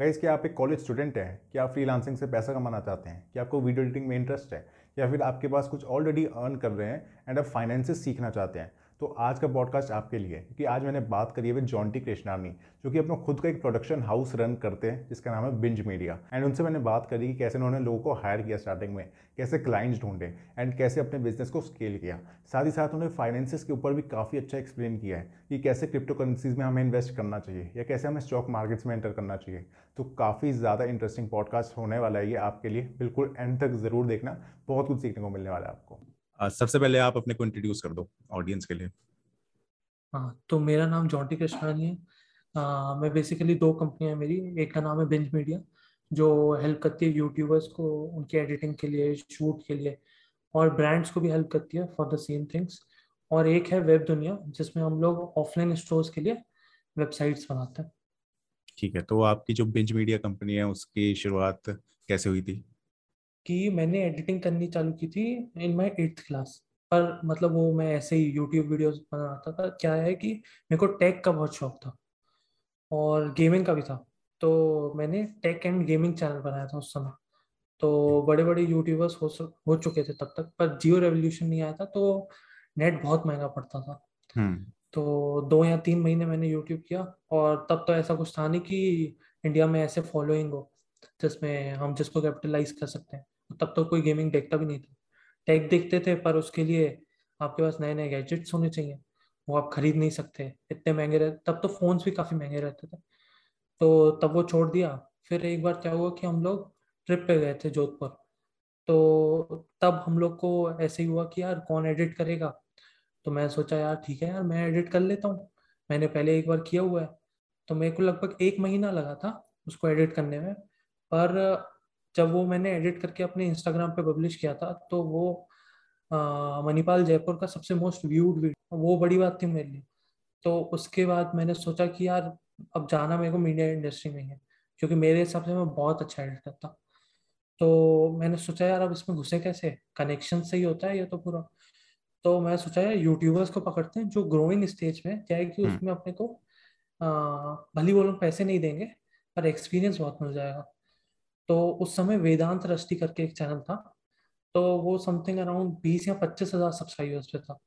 Guys क्या आप एक कॉलेज स्टूडेंट हैं? कि आप फ्रीलांसिंग से पैसा कमाना चाहते हैं? क्या आपको वीडियो एडिटिंग में इंटरेस्ट है? या फिर आपके पास कुछ ऑलरेडी अर्न कर रहे हैं एंड आप फाइनेंसेस सीखना चाहते हैं? तो आज का पॉडकास्ट आपके लिए क्योंकि आज मैंने बात करी है जॉन्टी कृष्णानी जो कि अपना खुद का एक प्रोडक्शन हाउस रन करते हैं, जिसका नाम है बिंज मीडिया एंड उनसे मैंने बात करी कि कैसे उन्होंने लोगों को हायर किया स्टार्टिंग में, कैसे क्लाइंट्स ढूंढे एंड कैसे अपने बिज़नेस को स्केल किया। साथ ही साथ उन्होंने फाइनेंसिस के ऊपर भी काफ़ी अच्छा एक्सप्लेन किया है कि कैसे क्रिप्टो करेंसीज में हमें इन्वेस्ट करना चाहिए, या कैसे हमें स्टॉक मार्केट्स में एंटर करना चाहिए। तो काफ़ी ज़्यादा इंटरेस्टिंग पॉडकास्ट होने वाला है ये आपके लिए। बिल्कुल एंड तक ज़रूर देखना। बहुत कुछ सीखने को मिलने वाला है आपको। सबसे पहले आप अपने को इंट्रोड्यूस कर दो ऑडियंस के लिए। हाँ तो मेरा नाम जॉन्टी कृष्णानी है। आ, मैं बेसिकली दो कंपनियाँ मेरी। एक का नाम है बिंज मीडिया जो हेल्प करती है यूट्यूबर्स को उनकी एडिटिंग के लिए शूट के लिए और ब्रांड्स को भी हेल्प करती है फॉर द सेम थिंग्स और एक है वेब दुनिया जिसमें हम लोग ऑफलाइन स्टोर्स के लिए वेबसाइट्स बनाते हैं। ठीक है तो आपकी जो बिंज मीडिया कंपनी है उसकी शुरुआत कैसे हुई थी? कि मैंने एडिटिंग करनी चालू की थी इन माय एट्थ क्लास पर मतलब वो मैं ऐसे ही यूट्यूब वीडियोस बनाता था। क्या है कि मेरे को टेक का बहुत शौक था और गेमिंग का भी था। तो मैंने टेक एंड गेमिंग चैनल बनाया था उस समय। तो बड़े बड़े यूट्यूबर्स हो हो चुके थे तब तक पर जियो रेवोल्यूशन नहीं आया था तो नेट बहुत महँगा पड़ता था। हम्म। तो दो या तीन महीने मैंने यूट्यूब किया और तब तो ऐसा कुछ था नहीं कि इंडिया में ऐसे फॉलोइंग हो जिसमें हम जिसको कैपिटलाइज कर सकते हैं। तब तो कोई गेमिंग देखता भी नहीं था। टेक देखते थे, पर उसके लिए आपके पास नए नए गैजेट्स होने चाहिए। वो आप खरीद नहीं सकते, इतने महँगे रहते तब तो फोन्स भी काफ़ी महँगे रहते थे। तो तब वो छोड़ दिया। फिर एक बार क्या हुआ कि हम लोग ट्रिप पे गए थे जोधपुर। तो तब हम लोग को ऐसे ही हुआ कि यार कौन एडिट करेगा? तो मैं सोचा, यार ठीक है यार, मैं एडिट कर लेता हूँ। मैंने पहले एक बार किया हुआ है। तो मेरे को लगभग एक महीना लगा था उसको एडिट करने में। पर जब वो मैंने एडिट करके अपने इंस्टाग्राम पे पब्लिश किया था तो वो मणिपाल जयपुर का सबसे मोस्ट व्यूड वीडियो वो बड़ी बात थी मेरे लिए। तो उसके बाद मैंने सोचा कि यार अब जाना मेरे को मीडिया इंडस्ट्री में है क्योंकि मेरे हिसाब से मैं बहुत अच्छा एडिट करता। तो मैंने सोचा यार अब इसमें घुसे कैसे? कनेक्शन से ही होता है ये तो पूरा। तो मैं सोचा यार यूट्यूबर्स को पकड़ते हैं जो ग्रोइंग स्टेज में चाहे कि हम्म। उसमें अपने को भली वो लोग पैसे नहीं देंगे पर एक्सपीरियंस बहुत मिल जाएगा। तो उस समय वेदांत रष्टि करके एक चैनल था तो वो समथिंग अराउंड बीस या पच्चीस हज़ार सब्सक्राइबर्स पे था।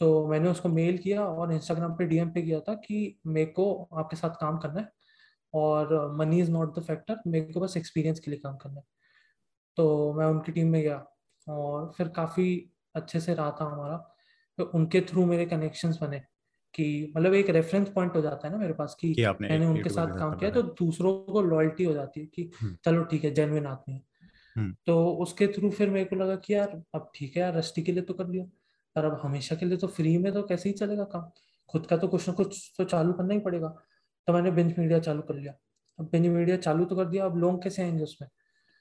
तो मैंने उसको मेल किया और इंस्टाग्राम पे डीएम पे किया था कि मेरे को आपके साथ काम करना है और money is not the factor मेरे को बस एक्सपीरियंस के लिए काम करना है। तो मैं उनकी टीम में गया और फिर काफ़ी अच्छे से रहा था हमारा। तो उनके थ्रू मेरे कनेक्शंस बने। कि मतलब एक रेफरेंस पॉइंट हो जाता है ना मेरे पास कि, मैंने उनके साथ काम किया तो दूसरों को लॉयल्टी हो जाती है कि हम्म। चलो ठीक है जेनविन आदमी है। हम्म। तो उसके थ्रू फिर मेरे को लगा कि यार अब ठीक है यार रस्टी के लिए तो कर लिया। पर अब हमेशा के लिए तो फ्री में तो कैसे ही चलेगा काम? खुद का तो कुछ ना कुछ तो चालू करना ही पड़ेगा। तो मैंने बिंज मीडिया चालू कर लिया। अब बिंज मीडिया चालू तो कर दिया अब लोग कैसे आएँगे उसमें?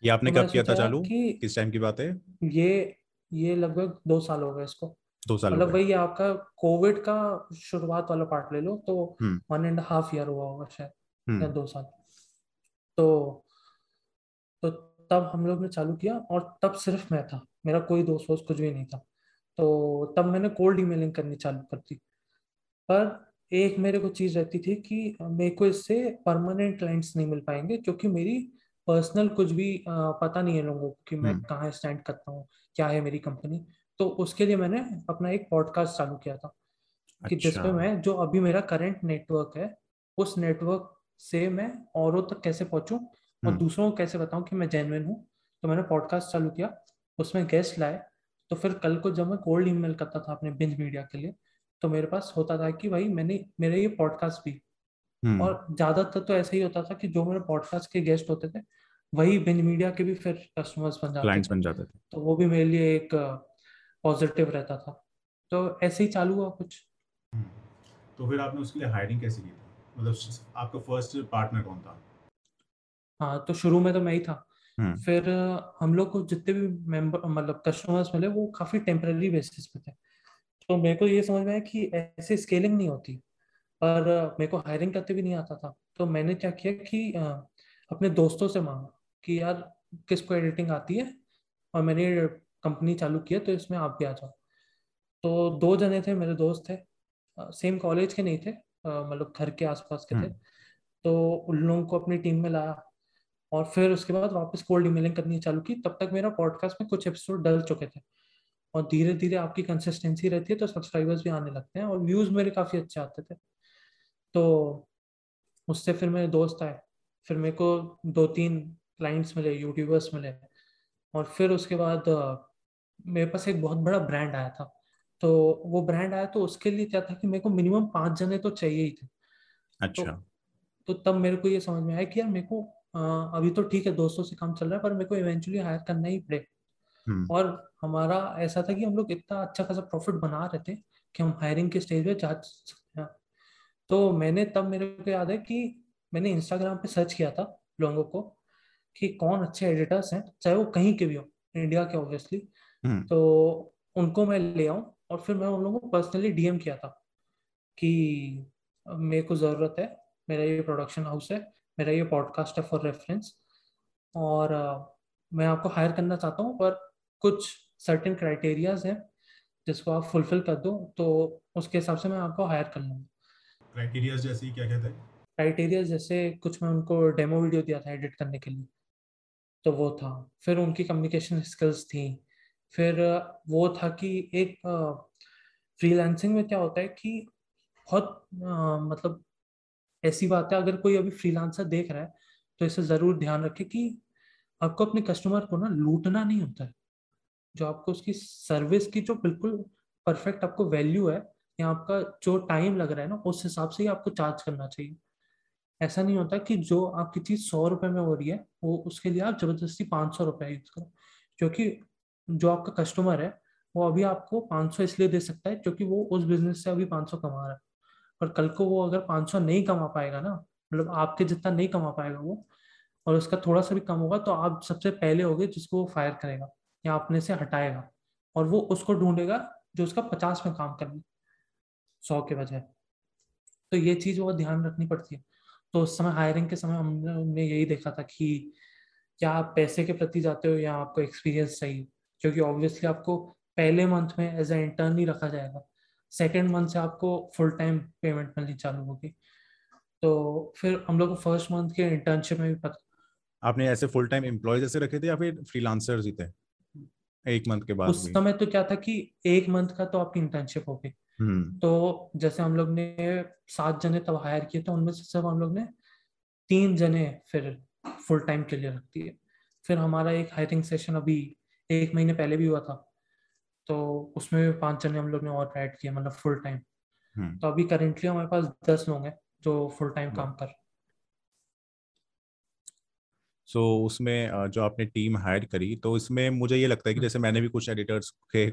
ये आपने तो कब किया था चालू? कि किस टाइम की बात है? ये ये लगभग दो साल हो गए इसको। दो साल मतलब वही आपका कोविड का शुरुआत वाला पार्ट ले लो तो वन एंड हाफ़ ईयर हुआ होगा शायद हम्म। या दो साल। तो तो तब हम लोग ने चालू किया और तब सिर्फ़ मैं था मेरा कोई दोस्त वोस्त कुछ भी नहीं था। तो तब मैंने कोल्ड ईमेलिंग करनी चालू कर दी। पर एक मेरे को चीज़ रहती थी कि मेरे को इससे परमानेंट क्लाइंट्स नहीं मिल पाएँगे क्योंकि मेरी पर्सनल कुछ भी पता नहीं है लोगों को कि मैं हम्म। कहाँ स्टैंड करता हूँ क्या है मेरी कंपनी तो उसके लिए मैंने अपना एक पॉडकास्ट चालू किया था कि अच्छा। जिसमें मैं जो अभी मेरा करंट नेटवर्क है उस नेटवर्क से मैं औरों तक कैसे पहुंचूं और हम्म। दूसरों को कैसे बताऊँ कि मैं जेनविन हूँ तो मैंने पॉडकास्ट चालू किया उसमें गेस्ट लाए तो फिर कल को जब मैं कोल्ड ईमेल करता था अपने बिंज मीडिया के लिए तो मेरे पास होता था कि भाई मैंने मेरे ये पॉडकास्ट भी हम्म। और ज़्यादातर तो ऐसा ही होता था कि जो मेरे पॉडकास्ट के गेस्ट होते थे वही बिंज मीडिया के भी फिर कस्टमर्स बन जाते बन जाते थे तो वो भी मेरे लिए एक पॉजिटिव रहता था। तो ऐसे ही चालू हुआ कुछ। तो फिर आपने उसके लिए हायरिंग कैसे की थी? मतलब आपका फ़र्स्ट पार्टनर कौन था? हाँ तो शुरू में तो मैं ही था। हम्म। फिर हम लोग को जितने भी मेंबर मतलब कस्टमर्स मिले वो काफ़ी टेम्पररी बेसिस पे थे। तो मेरे को ये समझ में आया कि ऐसे स्केलिंग नहीं होती। पर मेरे को हायरिंग करते भी नहीं आता था। तो मैंने क्या किया कि अपने दोस्तों से मांगा कि यार किसको एडिटिंग आती है? और मैंने कंपनी चालू की है तो इसमें आप भी आ जाओ। तो दो जने थे मेरे दोस्त थे। सेम कॉलेज के नहीं थे मतलब घर के आसपास के थे। हम्म। तो उन लोगों को अपनी टीम में लाया और फिर उसके बाद वापस कोल्ड ईमेलिंग करनी चालू की। तब तक मेरा पॉडकास्ट में कुछ एपिसोड डल चुके थे और धीरे धीरे आपकी कंसिस्टेंसी रहती है तो सब्सक्राइबर्स भी आने लगते हैं और व्यूज़ मेरे काफ़ी अच्छे आते थे। तो उससे फिर मेरे दोस्त आए। फिर मेरे को दो तीन क्लाइंट्स मिले यूट्यूबर्स मिले और फिर उसके बाद मेरे पास एक बहुत बड़ा ब्रांड आया था। तो वो ब्रांड आया तो उसके लिए क्या था कि मेरे को मिनिमम पाँच जने तो चाहिए ही थे। अच्छा। तो, तो तब मेरे को ये समझ में आया कि यार मेरे को आ, अभी तो ठीक है दोस्तों से काम चल रहा है पर मेरे को इवेंचुअली हायर करना ही पड़े। हम्म, और हमारा ऐसा था कि हम लोग इतना अच्छा खासा प्रॉफिट बना रहे थे कि हम हायरिंग के स्टेज पे जा सकते हैं। तो मैंने तब मेरे को याद है कि मैंने इंस्टाग्राम पे सर्च किया था लोगों को कि कौन अच्छे एडिटर्स हैं चाहे वो कहीं के भी हो इंडिया के ऑब्वियसली तो उनको मैं ले आऊँ और फिर मैं उन लोगों को पर्सनली डीएम किया था कि मेरे को ज़रूरत है मेरा ये प्रोडक्शन हाउस है मेरा ये पॉडकास्ट है फॉर रेफरेंस और मैं आपको हायर करना चाहता हूँ पर कुछ सर्टेन क्राइटेरियाज हैं जिसको आप फुलफिल कर दो तो उसके हिसाब से मैं आपको हायर कर लूँगा. क्राइटेरियाज जैसे क्या कहते हैं? क्राइटेरिया जैसे कुछ मैं उनको डेमो वीडियो दिया था एडिट करने के लिए तो वो था। फिर उनकी कम्युनिकेशन स्किल्स थी फिर, वो था कि एक फ्रीलांसिंग में क्या होता है कि बहुत मतलब ऐसी बात है, अगर कोई अभी फ्रीलांसर देख रहा है तो इसे ज़रूर ध्यान रखे कि आपको अपने कस्टमर को ना लूटना नहीं होता है। जो आपको उसकी सर्विस की जो बिल्कुल परफेक्ट आपको वैल्यू है, या आपका जो टाइम लग रहा है ना, उस हिसाब से ही आपको चार्ज करना चाहिए। ऐसा नहीं होता कि जो आपकी चीज़ सौ रुपए में हो रही है, वो उसके लिए आप ज़बरदस्ती पाँच सौ रुपये यूज़ करो, क्योंकि जो आपका कस्टमर है, वो अभी आपको पाँच सौ इसलिए दे सकता है क्योंकि वो उस बिज़नेस से अभी पाँच सौ कमा रहा है। पर कल को वो अगर पाँच सौ नहीं कमा पाएगा ना मतलब आपके जितना नहीं कमा पाएगा वो, और उसका थोड़ा सा भी कम होगा तो आप सबसे पहले होगे जिसको वो फायर करेगा या अपने से हटाएगा और वो उसको ढूंढेगा जो उसका पचास में काम कर सौ के बजाय। तो ये चीज़ वो ध्यान रखनी पड़ती है। तो उस समय हायरिंग के समय हमने यही देखा था कि क्या आप पैसे के प्रति जाते हो या आपको एक्सपीरियंस चाहिए। क्योंकि ऑब्वियसली आपको पहले मंथ में एज ए इंटर्न ही रखा जाएगा। सेकेंड मंथ से आपको फुल टाइम पेमेंट मिलनी चालू होगी। तो फिर हम लोग को फ़र्स्ट मंथ के इंटर्नशिप में भी पता आपने ऐसे फुल टाइम एम्प्लॉय जैसे रखे थे या फिर फ्रीलांसर्स ही थे? एक मंथ के बाद उस समय तो क्या था कि एक मंथ का तो आपकी इंटर्नशिप होगी हम्म। तो जैसे हम लोग ने सात जने तब हायर किए थे उनमें से सब हम लोग ने तीन जने फिर फुल टाइम के लिए रख दिए। फिर हमारा एक हायरिंग सेशन अभी एक महीने पहले भी हुआ था। तो उसमें भी पाँच जने हम लोग ने और ऐड किया मतलब फुल टाइम हम्म। तो अभी करेंटली हमारे पास दस लोग हैं जो फुल टाइम काम कर सो उसमें जो आपने टीम हायर करी तो इसमें मुझे ये लगता है कि हम्म। जैसे मैंने भी कुछ एडिटर्स के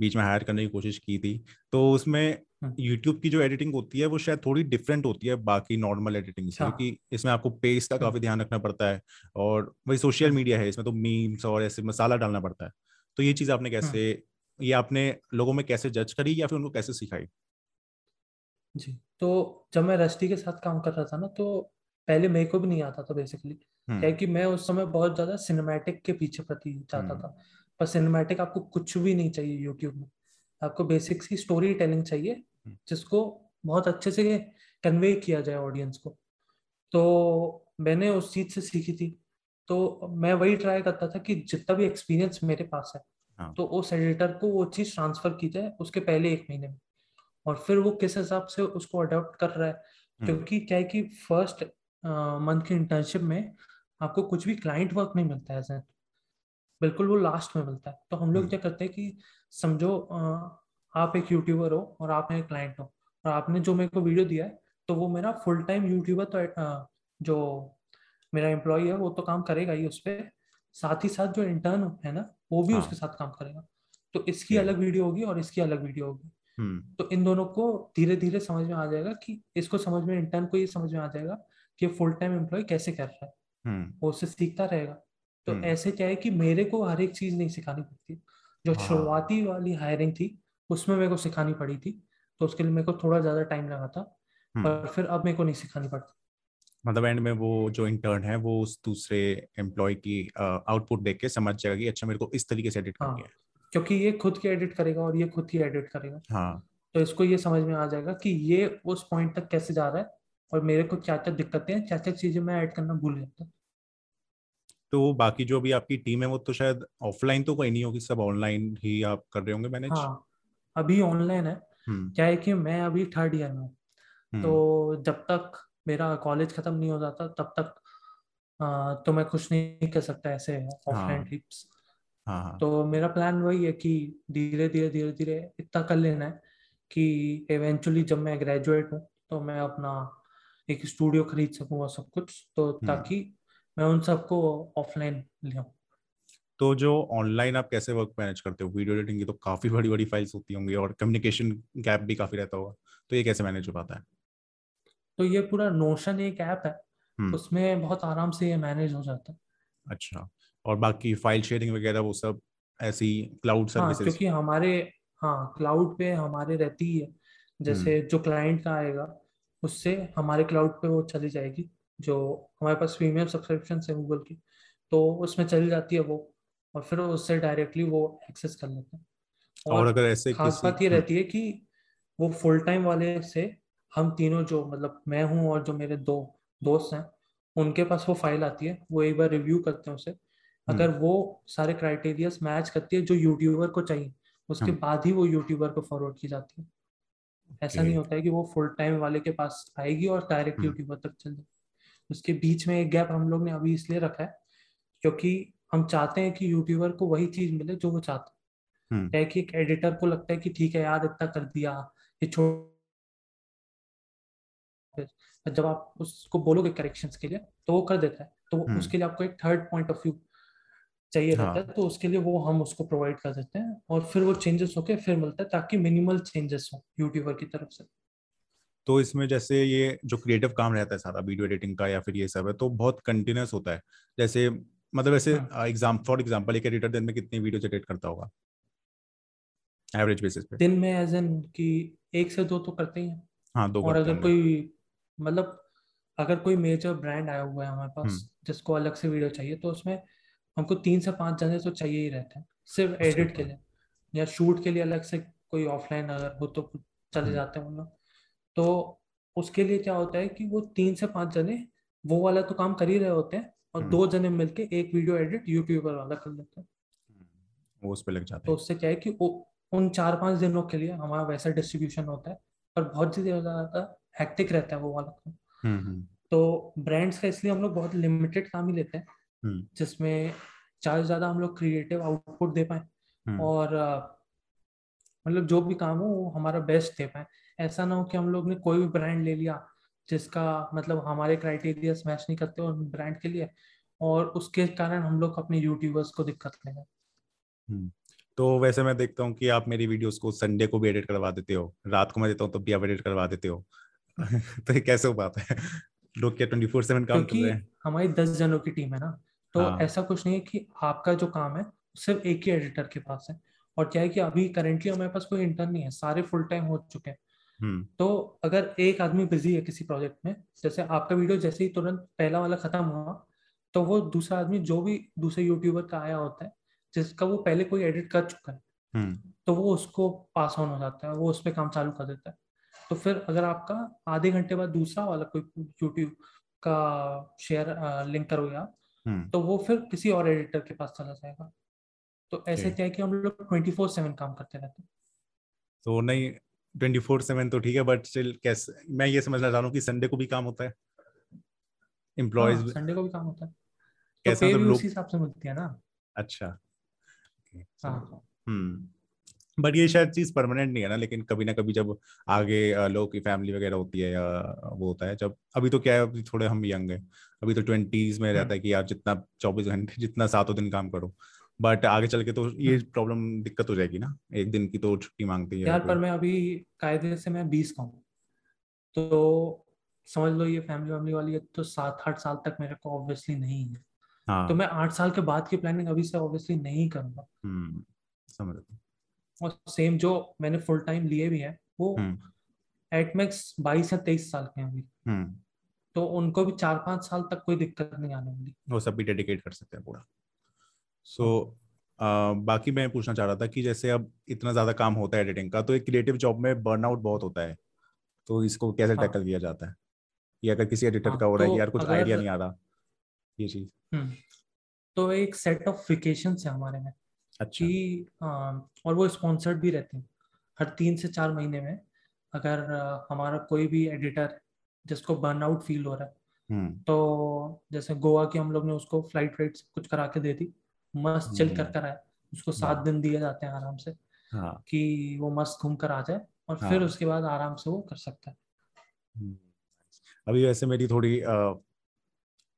बीच में हायर करने की कोशिश की थी तो उसमें हम्म। यूट्यूब की जो एडिटिंग होती है वो शायद थोड़ी डिफरेंट होती है बाकी नॉर्मल एडिटिंग से हाँ। क्योंकि इसमें आपको पेस का हम्म। काफ़ी ध्यान रखना पड़ता है और वही सोशल। मीडिया है इसमें तो मीम्स और ऐसे मसाला डालना पड़ता है तो ये चीज़ आपने कैसे ये आपने लोगों में कैसे जज करी या फिर उनको कैसे सिखाई जी तो जब मैं रस्टी के साथ काम कर रहा था ना तो पहले मेरे को भी नहीं आता था बेसिकली क्या है हम्म कि मैं उस समय बहुत ज़्यादा सिनेमैटिक के पीछे प्रति जाता हम्म। था पर सिनेमैटिक आपको कुछ भी नहीं चाहिए यूट्यूब में आपको बेसिक्स की स्टोरी टेलिंग चाहिए हम्म। जिसको बहुत अच्छे से कन्वे किया जाए ऑडियंस को तो मैंने उस चीज़ से सीखी थी तो मैं वही ट्राई करता था कि जितना भी एक्सपीरियंस मेरे पास है हाँ। तो उस एडिटर को वो चीज़ ट्रांसफ़र की जाए उसके पहले एक महीने में और फिर वो किस हिसाब से उसको अडॉप्ट कर रहा है। क्योंकि क्या है कि फ़र्स्ट मंथ की इंटर्नशिप में आपको कुछ भी क्लाइंट वर्क नहीं मिलता है ऐसा। बिल्कुल वो लास्ट में मिलता है। तो हम लोग हम्म। क्या करते हैं कि समझो आप एक यूट्यूबर हो और आप मेरे क्लाइंट हो और आपने जो मेरे को वीडियो दिया है तो वो मेरा फुल टाइम यूट्यूबर तो जो मेरा एम्प्लॉय है वो तो काम करेगा ही उस पर साथ ही साथ जो इंटर्न है ना वो भी हाँ। उसके साथ काम करेगा। तो इसकी अलग वीडियो होगी और इसकी अलग वीडियो होगी। हम्म। तो इन दोनों को धीरे धीरे समझ में आ जाएगा कि इसको समझ में इंटर्न को ये समझ में आ जाएगा कि फुल टाइम एम्प्लॉय कैसे कर रहा है। वो उससे सीखता रहेगा। तो हम्म। ऐसे क्या है कि मेरे को हर एक चीज़ नहीं सिखानी पड़ती। जो हाँ। शुरुआती वाली हायरिंग थी उसमें मेरे को सिखानी पड़ी थी तो उसके लिए मेरे को थोड़ा ज़्यादा टाइम लगा था हम्म। पर फिर अब मेरे को नहीं सिखानी पड़ती। मतलब एंड में वो जो इंटर्न है वो उस दूसरे एम्प्लॉय की आउटपुट देख के समझ जाएगा कि अच्छा मेरे को इस तरीके से एडिट हाँ करनी है क्योंकि ये खुद की एडिट करेगा और ये खुद ही एडिट करेगा। हाँ। तो इसको ये समझ में आ जाएगा कि ये उस पॉइंट तक कैसे जा रहा है और मेरे को क्या क्या दिक्कतें हैं क्या क्या चीज़ें मैं ऐड करना भूल जाता तो बाकी जो भी आपकी टीम है वो तो शायद ऑफलाइन तो कोई नहीं होगी सब ऑनलाइन ही आप कर रहे होंगे मैनेज? हाँ अभी ऑनलाइन है। हम्म। क्या है कि मैं अभी थर्ड ईयर में हम्म। तो जब तक मेरा कॉलेज खत्म नहीं हो जाता तब तक आ, तो मैं कुछ नहीं कर सकता ऐसे ऑफलाइन हाँ। ट्रिप्स हाँ हाँ। तो मेरा प्लान वही है कि धीरे धीरे धीरे धीरे इतना कर लेना है कि इवेंचुअली जब मैं ग्रेजुएट हूँ तो मैं अपना एक स्टूडियो खरीद सकूँ और सब कुछ तो हम्म। ताकि मैं उन सबको ऑफलाइन ले आऊँ। तो जो ऑनलाइन आप कैसे वर्क मैनेज करते हो? वीडियो एडिटिंग की तो काफ़ी बड़ी बड़ी फाइल्स होती होंगी और कम्युनिकेशन गैप भी काफ़ी रहता होगा। तो ये कैसे मैनेज हो पाता है? तो ये पूरा नोशन एक ऐप है। हम्म। उसमें बहुत आराम से ये मैनेज हो जाता है। अच्छा। और बाकी फ़ाइल शेयरिंग वगैरह वो सब ऐसी क्लाउड हाँ सर्विसेज़ क्योंकि हमारे हाँ क्लाउड पे हमारे रहती ही है। हम्म। जैसे जो क्लाइंट का आएगा उससे हमारे क्लाउड पे वो चली जाएगी जो हमारे पास प्रीमियम सब्सक्रिप्शन है गूगल की तो उसमें चली जाती है वो और फिर उससे डायरेक्टली वो एक्सेस कर लेते हैं। और और अगर ऐसे खास बात ये हम्म रहती है कि वो फुल टाइम वाले से हम तीनों जो मतलब मैं हूँ और जो मेरे दो दोस्त हैं उनके पास वो फ़ाइल आती है वो एक बार रिव्यू करते हैं उसे। हम्म। अगर वो सारे क्राइटेरियाज मैच करती है जो यूट्यूबर को चाहिए उसके हम्म बाद ही वो यूट्यूबर को फॉरवर्ड की जाती है। ऐसा नहीं होता है कि वो फुल टाइम वाले के पास आएगी और डायरेक्ट हम्म। यूट्यूबर तक चल जाए। उसके बीच में एक गैप हम लोग ने अभी इसलिए रखा है क्योंकि हम चाहते हैं कि यूट्यूबर को वही चीज़ मिले जो वो चाहता है। हम्म। है कि एक एडिटर को लगता है कि ठीक है यार इतना कर दिया ये छोड़ जब आप उसको बोलोगे करेक्शंस के लिए तो वो कर देता है। तो हम्म। उसके लिए आपको एक थर्ड पॉइंट ऑफ़ व्यू चाहिए रहता है हाँ तो उसके लिए वो हम उसको प्रोवाइड कर देते हैं और फिर वो चेंजेस होके फिर मिलता है ताकि मिनिमल चेंजेस हो यूट्यूबर की तरफ़ से। तो इसमें जैसे ये जो क्रिएटिव काम रहता है सारा वीडियो एडिटिंग का या फिर ये सब है तो बहुत कंटिन्यूस होता है। जैसे मतलब ऐसे हाँ। एग्ज़ाम फॉर एग्जांपल एक एडिटर दिन में कितनी वीडियो एडिट करता होगा? एवरेज बेसिस पे। दिन में एज एन कि एक से दो तो करते ही हैं। हाँ दो और अगर कोई मतलब अगर कोई मेजर ब्रांड आया हुआ है हमारे हम्म। पास जिसको अलग से वीडियो चाहिए तो उसमें हमको तीन से पाँच जने तो चाहिए ही रहते हैं। सिर्फ़ एडिट के लिए या शूट के लिए अलग से कोई ऑफलाइन अगर हो तो चले हम्म। जाते हैं लोग। तो उसके लिए क्या होता है कि वो तीन से पाँच जने वो वाला तो काम कर ही रहे होते हैं और हम्म। दो जने मिलके एक वीडियो एडिट यूट्यूबर वाला कर लेते हैं। वो उस पे लग जाते तो उससे क्या है कि वो, उन चार पाँच दिनों के लिए हमारा वैसा डिस्ट्रीब्यूशन होता है पर बहुत ज़्यादा हैक्टिक रहता है वो वाला काम। हम्म हम्म। तो ब्रांड्स का इसलिए हम लोग बहुत लिमिटेड काम ही लेते हैं। हम्म जिसमें ज़्यादा से ज़्यादा हम लोग क्रिएटिव आउटपुट दे पाए। हम्म। और मतलब जो भी काम हो वो हमारा बेस्ट दे पाए। ऐसा ना हो कि हम लोग ने कोई भी ब्रांड ले लिया जिसका मतलब हमारे क्राइटेरिया मैच नहीं करते और ब्रांड के लिए और उसके कारण हम लोग अपने यूट्यूबर्स को दिक्कत लेंगे हम्म। तो वैसे मैं देखता हूँ कि आप मेरी वीडियोस को संडे को भी एडिट करवा देते हो। रात को मैं देता हूँ तब भी आप एडिट करवा देते हो। तो ये कैसे हो पाता है? लोग क्या ट्वेंटी फोर सेवन काम कर रहे हैं? हमारी दस जनों की टीम है ना। तो हाँ। ऐसा कुछ नहीं है कि आपका जो काम है सिर्फ़ एक ही एडिटर के पास है। और क्या है कि अभी करेंटली हमारे पास कोई इंटर्न नहीं है सारे फुल टाइम हो चुके हैं। हम्म। तो अगर एक आदमी बिज़ी है किसी प्रोजेक्ट में जैसे आपका वीडियो जैसे ही तुरंत पहला वाला खत्म हुआ तो वो दूसरा आदमी जो भी दूसरे यूट्यूबर का आया होता है जिसका वो पहले कोई एडिट कर चुका है हम्म। तो वो उसको पास ऑन हो जाता है वो उस पर काम चालू कर देता है। तो फिर अगर आपका आधे घंटे बाद दूसरा वाला कोई यूट्यूब का शेयर लिंक करोगे आप तो वो फिर किसी और एडिटर के पास चला जाएगा। तो ऐसे क्या है कि हम लोग ट्वेंटी फोर सेवन काम करते रहते हैं। तो नहीं ट्वेंटी फोर सेवन तो ठीक है बट स्टिल कैसे मैं ये समझना चाह रहा हूँ कि संडे को भी काम होता है। हाँ एम्प्लॉयज़ संडे को भी काम होता है। तो कैसे पे मतलब लोग हिसाब से मिलती है ना। अच्छा। Okay, हाँ। हम्म। बट ये शायद चीज़ परमानेंट नहीं है ना लेकिन कभी ना कभी जब आगे लोगों की फैमिली वगैरह होती है या वो होता है जब अभी तो क्या है अभी थोड़े हम यंग हैं। अभी तो ट्वेंटीज में रहता हम्म है कि यार जितना चौबीस घंटे जितना सातों दिन काम करो। बट आगे चल के तो ये हम्म। प्रॉब्लम दिक्कत हो जाएगी ना। एक दिन की तो छुट्टी मांगती है यार पर मैं अभी कायदे से मैं बीस का हूँ। तो समझ लो ये फैमिली वैमिली वाली है तो सात आठ साल तक मेरे को ऑब्वियसली नहीं है। हाँ. तो हाँ मैं आठ साल के बाद की प्लानिंग अभी से ऑब्वियसली नहीं करूँगा। हम्म समझ और सेम जो मैंने फुल टाइम लिए भी है वो हम्म। एट मैक्स बाईस या तेईस साल के हैं अभी। हम्म। तो उनको भी चार पाँच साल तक कोई दिक्कत नहीं आने वाली। वो सब भी डेडिकेट कर सकते हैं पूरा। सो हाँ। बाकी मैं पूछना चाह रहा था कि जैसे अब इतना ज़्यादा काम होता है एडिटिंग का तो एक क्रिएटिव जॉब में बर्नआउट बहुत होता है। तो इसको कैसे हाँ। टैकल किया जाता है? कि अगर किसी एडिटर हाँ, का हो रहा है तो यार कुछ आइडिया नहीं आ रहा ये चीज़। हम्म, तो एक सेट ऑफ़ वेकेशन है हमारे में अच्छा। कि आ, और वो स्पॉन्सर्ड भी रहते हैं। हर तीन से चार महीने में अगर हमारा कोई भी एडिटर जिसको बर्नआउट फील हो रहा है हम्म तो जैसे गोवा की हम लोग ने उसको फ़्लाइट सब कुछ करा के दे दी मस्त चिल हम्म। कर कर आए उसको सात वाह। दिन दिए जाते हैं आराम से हाँ कि वो मस्त घूम कर आ जाए और हाँ। फिर उसके बाद आराम से वो कर सकता है हम्म। अभी वैसे मेरी थोड़ी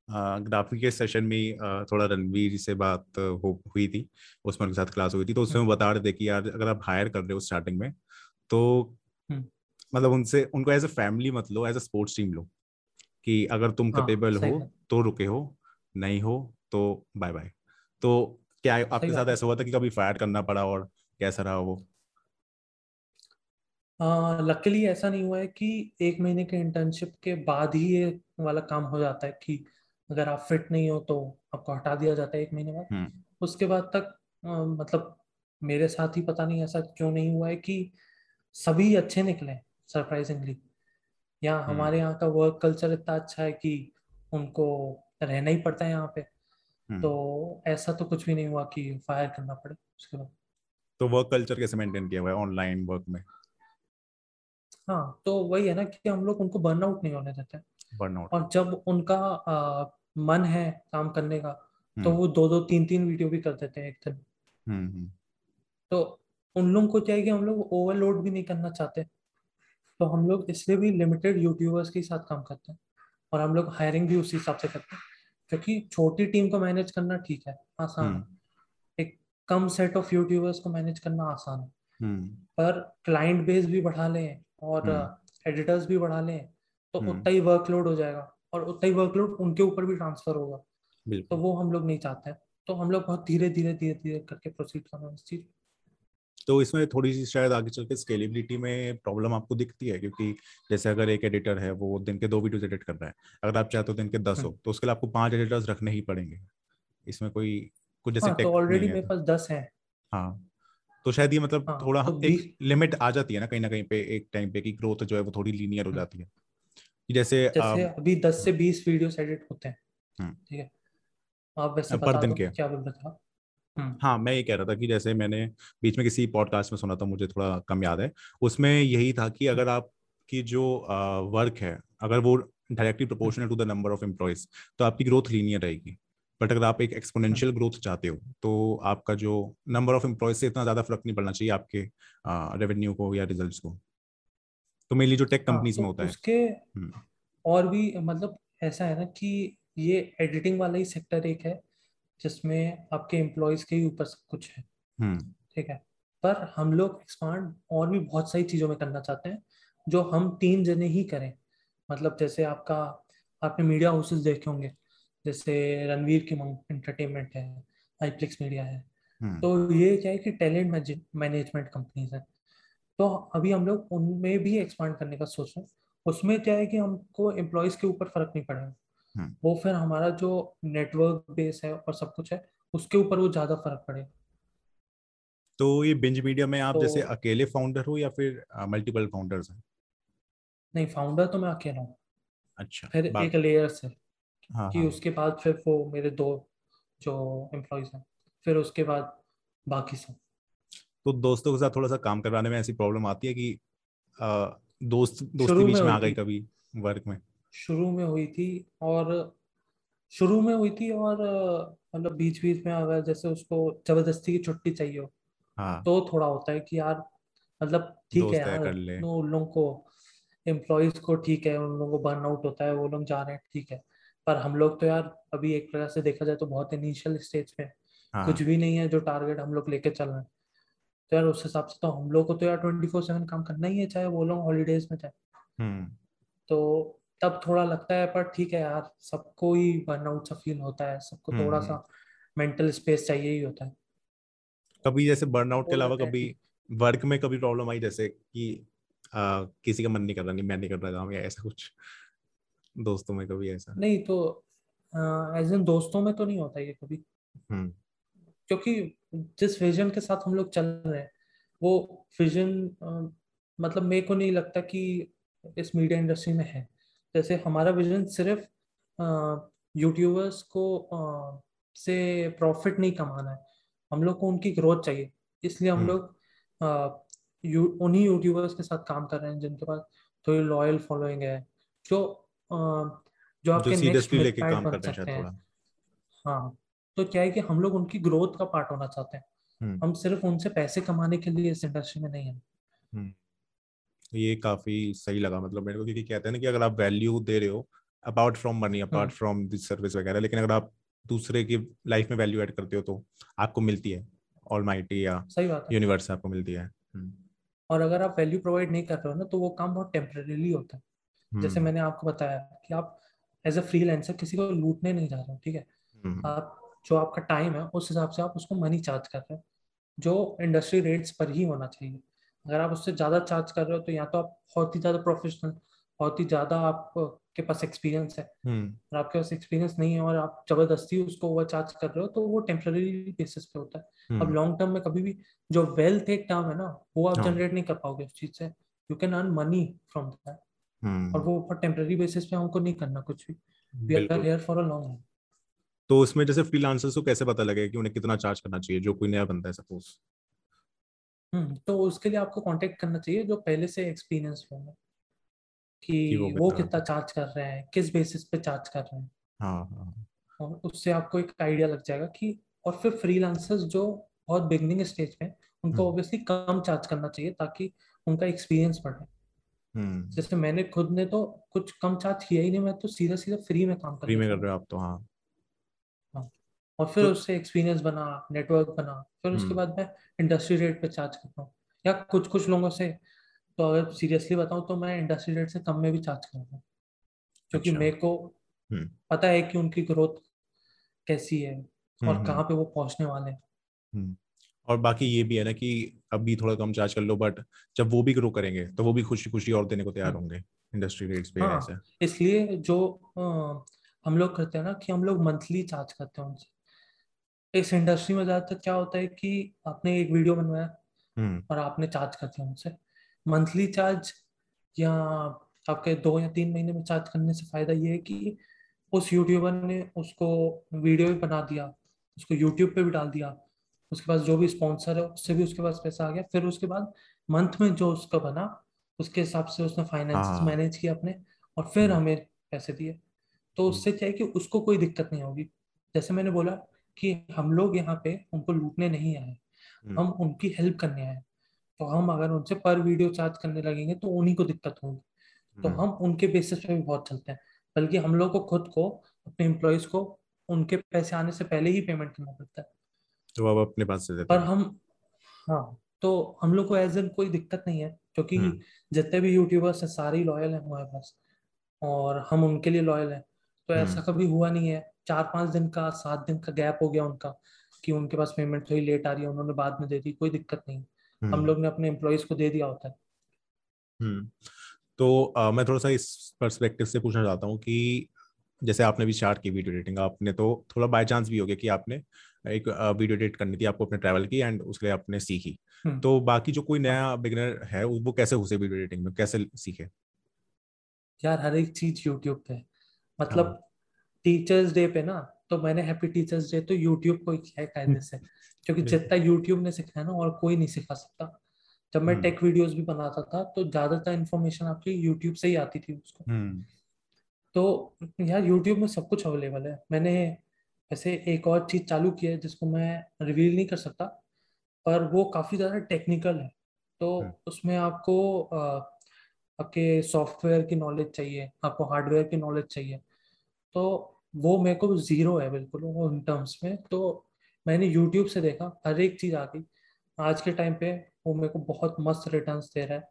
ग्राफिक के सेशन में थोड़ा रणवीर से बात हो हुई थी उसमें उनके साथ क्लास हुई थी तो उसमें बता रहे थे कि यार अगर आप हायर कर रहे हो स्टार्टिंग में तो हम्म। मतलब उनसे उनको एज अ फैमिली मत लो एज अ स्पोर्ट्स टीम लो कि अगर तुम हाँ, कैपेबल हो तो रुके हो नहीं हो तो बाय बाय तो क्या आपके साथ ऐसा हुआ था कि कभी फायर करना पड़ा और कैसा रहा वो? लकीली ऐसा नहीं हुआ है कि एक महीने के इंटर्नशिप के बाद ही ये वाला काम हो जाता है कि अगर आप फिट नहीं हो तो आपको हटा दिया जाता है एक महीने बाद। हम्म। उसके बाद तक अ, मतलब मेरे साथ ही पता नहीं ऐसा क्यों नहीं हुआ है कि सभी अच्छे निकले। सरप्राइजिंगली यहाँ हम्म। हमारे यहाँ का वर्क कल्चर इतना अच्छा है कि उनको रहना ही पड़ता है यहाँ पे। हम्म। तो ऐसा तो कुछ भी नहीं हुआ कि फायर करना पड़े उसके बाद। तो वर्क कल्चर कैसे मेंटेन किया हुआ है ऑनलाइन वर्क में? हाँ तो वही है ना कि हम लोग उनको बर्नआउट नहीं होने देते। बर्नआउट और जब उनका आ, मन है काम करने का तो हम्म वो दो दो तीन तीन वीडियो भी कर देते हैं एक दिन। तो उन लोगों को क्या है कि हम लोग ओवरलोड भी नहीं करना चाहते। तो हम लोग इसलिए भी लिमिटेड यूट्यूबर्स के साथ काम करते हैं और हम लोग हायरिंग भी उसी हिसाब से करते हैं। क्योंकि छोटी टीम को मैनेज करना ठीक है आसान हम्म। है एक कम सेट ऑफ़ यूट्यूबर्स को मैनेज करना आसान है। हम्म। पर क्लाइंट बेस भी बढ़ा लें और हम्म। एडिटर्स भी बढ़ा लें तो हम्म। उतना ही वर्कलोड हो जाएगा और उतना ही वर्कलोड उनके ऊपर भी ट्रांसफ़र होगा। तो वो हम लोग नहीं चाहते हैं। तो हम लोग बहुत धीरे धीरे धीरे धीरे करके प्रोसीड कर रहे हैं इस चीज़ तो इसमें थोड़ी सी शायद आगे चल के स्केलेबिलिटी में प्रॉब्लम आपको दिखती है क्योंकि जैसे अगर एक एडिटर है वो दिन के दो वीडियोज़ एडिट कर रहा है अगर आप चाहते हो दिन के दस हो हम्म। तो उसके लिए आपको पाँच एडिटर्स रखने ही पड़ेंगे इसमें कोई कुछ जैसे हाँ तो ऑलरेडी मेरे पास दस हैं हाँ तो शायद ये मतलब हाँ, थोड़ा तो एक लिमिट आ जाती है ना कहीं ना कहीं पे एक टाइम पे कि ग्रोथ जो है वो थोड़ी लीनियर हो हम्म। जाती है जैसे जैसे अ, अभी दस से बीस वीडियोस एडिट होते हैं। ठीक है आप वैसे पर बता दिन दो के? क्या आप हम्म, हाँ मैं ये कह रहा था कि जैसे मैंने बीच में किसी पॉडकास्ट में सुना था मुझे थोड़ा कम याद है। उसमें यही था कि अगर आपकी जो वर्क है अगर वो directly proportional to the number of employees तो आपकी ग्रोथ लीनियर रहेगी। बट अगर आप एक एक्सपोनेंशियल ग्रोथ चाहते हो तो आपका जो नंबर ऑफ़ एम्प्लॉयज़ से इतना ज़्यादा फ़र्क नहीं पड़ना चाहिए आपके रेवेन्यू को या रिज़ल्ट को। तो मेनली जो टेक हाँ कंपनीज़ तो में होता है। उसके हम्म, और भी मतलब ऐसा है ना कि ये एडिटिंग वाला ही सेक्टर एक है। जिसमें आपके एम्प्लॉयज़ के ऊपर सब कुछ है। हम्म। ठीक है? पर हम लोग एक्सपांड और भी बहुत सारी चीज़ों में करना चाहते हैं जो हम तीन जने ही करें। मतलब जैसे आपका आपने मीडिया हाउसेस देखे होंगे जैसे रणवीर की एंटरटेनमेंट है आईप्लेक्स मीडिया है। हम्म, तो ये क्या है कि टैलेंट मैनेजमेंट कंपनीज़ है। तो अभी हम लोग उनमें भी एक्सपांड करने का सोच रहे हैं। उसमें क्या है कि हमको एम्प्लॉयज़ के ऊपर फ़र्क नहीं पड़ेगा। वो फिर हमारा जो नेटवर्क बेस है और सब कुछ है उसके ऊपर वो ज़्यादा फ़र्क पड़ेगा तो ये बिंज मीडिया में आप तो- जैसे अकेले फाउंडर हो या फिर मल्टीपल फाउंडर्स हैं? नहीं फाउंडर तो मैं अकेला हूँ। अच्छा फिर एक लेयर से हाँ कि हाँ। उसके बाद फिर वो मेरे दो जो एम्प्लॉयज़ हैं फिर उसके बाद बाकी सब। तो दोस्तों के साथ थोड़ा सा काम करवाने में ऐसी प्रॉब्लम आती है कि अ, दोस्त दोस्ती बीच में में आ गई कभी वर्क में? शुरू में हुई थी और शुरू में हुई थी और मतलब बीच बीच में अगर जैसे उसको ज़बरदस्ती की छुट्टी चाहिए हो हाँ। तो थोड़ा होता है कि यार मतलब ठीक है यार उन लोगों को एम्प्लॉयज़ को ठीक है उन लोगों को बर्नआउट होता है वो लोग जा रहे हैं ठीक है। पर हम लोग तो यार अभी एक प्रकार से देखा जाए तो बहुत इनिशियल स्टेज पे हाँ। कुछ भी नहीं है जो टारगेट हम लोग लेके चल रहे हैं। तो यार उस हिसाब से तो हम लोग को तो यार ट्वेंटी फोर सेवन काम करना ही है चाहे वो लोग हॉलीडेज में जाए। हम्म। तो तब थोड़ा लगता है पर ठीक है यार सबको ही बर्नआउट सा फील होता है सबको हम्म, थोड़ा हम्म। सा मेंटल स्पेस चाहिए ही होता है। कभी जैसे बर्नआउट के अलावा कभी वर्क में कभी प्रॉब्लम आई जैसे कि आ, किसी का मन नहीं कर रहा नहीं मैं नहीं कर रहा काम या ऐसा कुछ? दोस्तों में कभी ऐसा? नहीं तो एज इन दोस्तों में तो नहीं होता ये कभी। हम्म। क्योंकि जिस विजन के साथ हम लोग चल रहे हैं वो विजन मतलब मेरे को नहीं लगता कि इस मीडिया इंडस्ट्री में है। जैसे हमारा विजन सिर्फ़ यूट्यूबर्स को आ, से प्रॉफिट नहीं कमाना है। हम लोग को उनकी ग्रोथ चाहिए। इसलिए हम हम्म। लोग यू, उन्हीं यूट्यूबर्स के साथ काम कर रहे हैं जिनके पास थोड़ी लॉयल फॉलोइंग है। जो आ, जो आपके नेक्स्ट लेके काम बन हैं सकते हैं। हाँ तो क्या है कि हम लोग उनकी ग्रोथ का पार्ट होना चाहते हैं। हम्म। हम सिर्फ़ उनसे पैसे कमाने के लिए इस इंडस्ट्री में नहीं है। हम्म। ये काफ़ी सही लगा मतलब मेरे को क्योंकि कहते हैं ना कि अगर आप वैल्यू दे रहे हो apart from money apart from this service वगैरह लेकिन अगर आप दूसरे की लाइफ में वैल्यू ऐड करते हो तो आपको मिलती है ऑलमाइटी या सही बात यूनिवर्स आपको मिलती है। हम्म, और अगर आप वैल्यू प्रोवाइड नहीं कर रहे हो ना तो वो काम बहुत टेम्परेली होता है। जैसे हम्म, मैंने आपको बताया कि आप एज अ फ्रीलांसर किसी को लूटने नहीं जा रहे हो ठीक है? हम्म, आप जो आपका टाइम है उस हिसाब से आप उसको मनी चार्ज कर रहे हो जो इंडस्ट्री रेट्स पर ही होना चाहिए। अगर आप उससे ज़्यादा चार्ज कर रहे हो तो या तो आप बहुत ही ज़्यादा प्रोफेशनल बहुत ही ज़्यादा आपके पास एक्सपीरियंस है। हम्म, और आपके पास एक्सपीरियंस नहीं है और आप ज़बरदस्ती उसको ओवर चार्ज कर रहे हो तो वो टेम्पररी बेसिस पे होता है। अब हम्म, लॉन्ग टर्म में कभी भी जो वेल्थ एक टर्म है ना वो आप हाँ। जनरेट नहीं कर पाओगे उस चीज़ से। You can earn money from that और वो ऊपर टेम्पररी बेसिस पे हमको नहीं करना कुछ भी। We are here for a long run तो उसमें जैसे फ्रीलांसर्स को कैसे पता लगेगा कि उन्हें कितना चार्ज करना चाहिए जो कोई नया बनता है सपोज़ तो उसके लिए आपको कांटेक्ट करना चाहिए जो पहले से एक्सपीरियंस हो। कि कि वो वो कितना चार्ज कर रहे हैं किस बेसिस पे चार्ज कर रहे हैं। हाँ हाँ। और उससे आपको एक आइडिया लग जाएगा कि और फिर फ्रीलांसर्स जो बहुत बिगनिंग स्टेज हैं, उनको हम्म, ऑब्वियसली कम चार्ज करना चाहिए ताकि उनका एक्सपीरियंस बढ़े। हम्म। जैसे मैंने खुद ने तो कुछ कम चार्ज किया ही नहीं मैं तो सीधा सीधा फ्री में काम कर फ्री में कर रहे हो आप तो हाँ। और फिर तो उससे एक्सपीरियंस बना नेटवर्क बना फिर उसके हम्म। बाद मैं इंडस्ट्री रेट पे चार्ज करता हूँ। या कुछ कुछ लोगों से तो अगर सीरियसली बताऊँ तो मैं इंडस्ट्री रेट से कम में भी चार्ज करता हूँ। क्योंकि अच्छा। मेरे को हम्म। पता है कि उनकी ग्रोथ कैसी है हम्म और कहाँ पे वो पहुँचने वाले हैं। और बाकी ये भी है ना कि अभी थोड़ा कम चार्ज कर लो बट जब वो भी ग्रो करेंगे तो वो भी खुशी खुशी और देने को तैयार होंगे इंडस्ट्री रेट्स पे ऐसे। हाँ इसलिए जो अ, हम लोग करते हैं ना कि हम लोग मंथली चार्ज करते हैं उनसे। इस इंडस्ट्री में ज़्यादातर क्या होता है कि आपने एक वीडियो बनवाया हम्म। और आपने चार्ज कर दिया उनसे। मंथली चार्ज या आपके दो या तीन महीने में चार्ज करने से फ़ायदा ये है कि उस यूट्यूबर ने उसको वीडियो भी बना दिया उसको यूट्यूब पे भी डाल दिया उसके पास जो भी स्पॉन्सर है उससे भी उसके पास पैसा आ गया। फिर उसके बाद मंथ में जो उसका बना उसके हिसाब से उसने फाइनेंसेस हाँ। मैनेज किया अपने और फिर हम्म। हमें पैसे दिए। तो हम्म। उससे क्या है कि उसको कोई दिक्कत नहीं होगी। जैसे मैंने बोला कि हम लोग यहाँ पे उनको लूटने नहीं आए हम्म। हम उनकी हेल्प करने आए। तो हम अगर उनसे पर वीडियो चार्ज करने लगेंगे तो उन्हीं को दिक्कत होगी। तो हम्म, हम उनके बेसिस पे भी बहुत चलते हैं। बल्कि हम लोग को खुद को अपने एम्प्लॉयज़ को उनके पैसे आने से पहले ही पेमेंट करना पड़ता है। तो आप अपने पास से देते पर हम हाँ तो हम लोग को एज एन कोई दिक्कत नहीं है क्योंकि हम्म। जितने भी यूट्यूबर्स हैं सारे लॉयल हैं हमारे पास और हम उनके लिए लॉयल हैं। तो ऐसा कभी हुआ नहीं है। चार पाँच दिन का सात दिन का गैप हो गया उनका कि उनके पास पेमेंट थोड़ी लेट आ रही है उन्होंने बाद में दे दी कोई दिक्कत नहीं। हम हम्म। लोग ने अपने एम्प्लॉयज़ को दे दिया होता है। हम्म। तो अ, मैं थोड़ा सा इस पर्सपेक्टिव से पूछना चाहता हूँ कि जैसे आपने भी स्टार्ट की वीडियो एडिटिंग आपने तो थोड़ा बाय चांस भी हो गया कि आपने एक वीडियो एडिट करनी थी आपको अपने ट्रैवल की एंड उसके लिए आपने सीखी। हम्म, तो बाकी जो कोई नया बिगिनर है वो कैसे घुसे वीडियो एडिटिंग में? कैसे सीखे? यार हर एक चीज़ यूट्यूब पे है। हाँ। मतलब टीचर्स डे पे ना तो मैंने हैप्पी टीचर्स डे तो यूट्यूब को ही किया है कायदे से। क्योंकि जितना यूट्यूब ने सिखाया ना और कोई नहीं सिखा सकता। जब मैं हम्म। टेक वीडियोस भी बनाता था तो ज़्यादातर इन्फॉर्मेशन आपकी यूट्यूब से ही आती थी उसको। हम्म। तो यार यूट्यूब में सब कुछ अवेलेबल है। मैंने वैसे एक और चीज़ चालू की है जिसको मैं रिवील नहीं कर सकता पर वो काफ़ी ज़्यादा टेक्निकल है। तो हम्म। उसमें आपको आपके सॉफ्टवेयर की नॉलेज चाहिए आपको हार्डवेयर की नॉलेज चाहिए। तो वो मेरे को ज़ीरो है बिल्कुल वो उन टर्म्स में। तो मैंने यूट्यूब से देखा हर एक चीज़ आ गई। आज के टाइम पे वो मेरे को बहुत मस्त रिटर्न्स दे रहा है।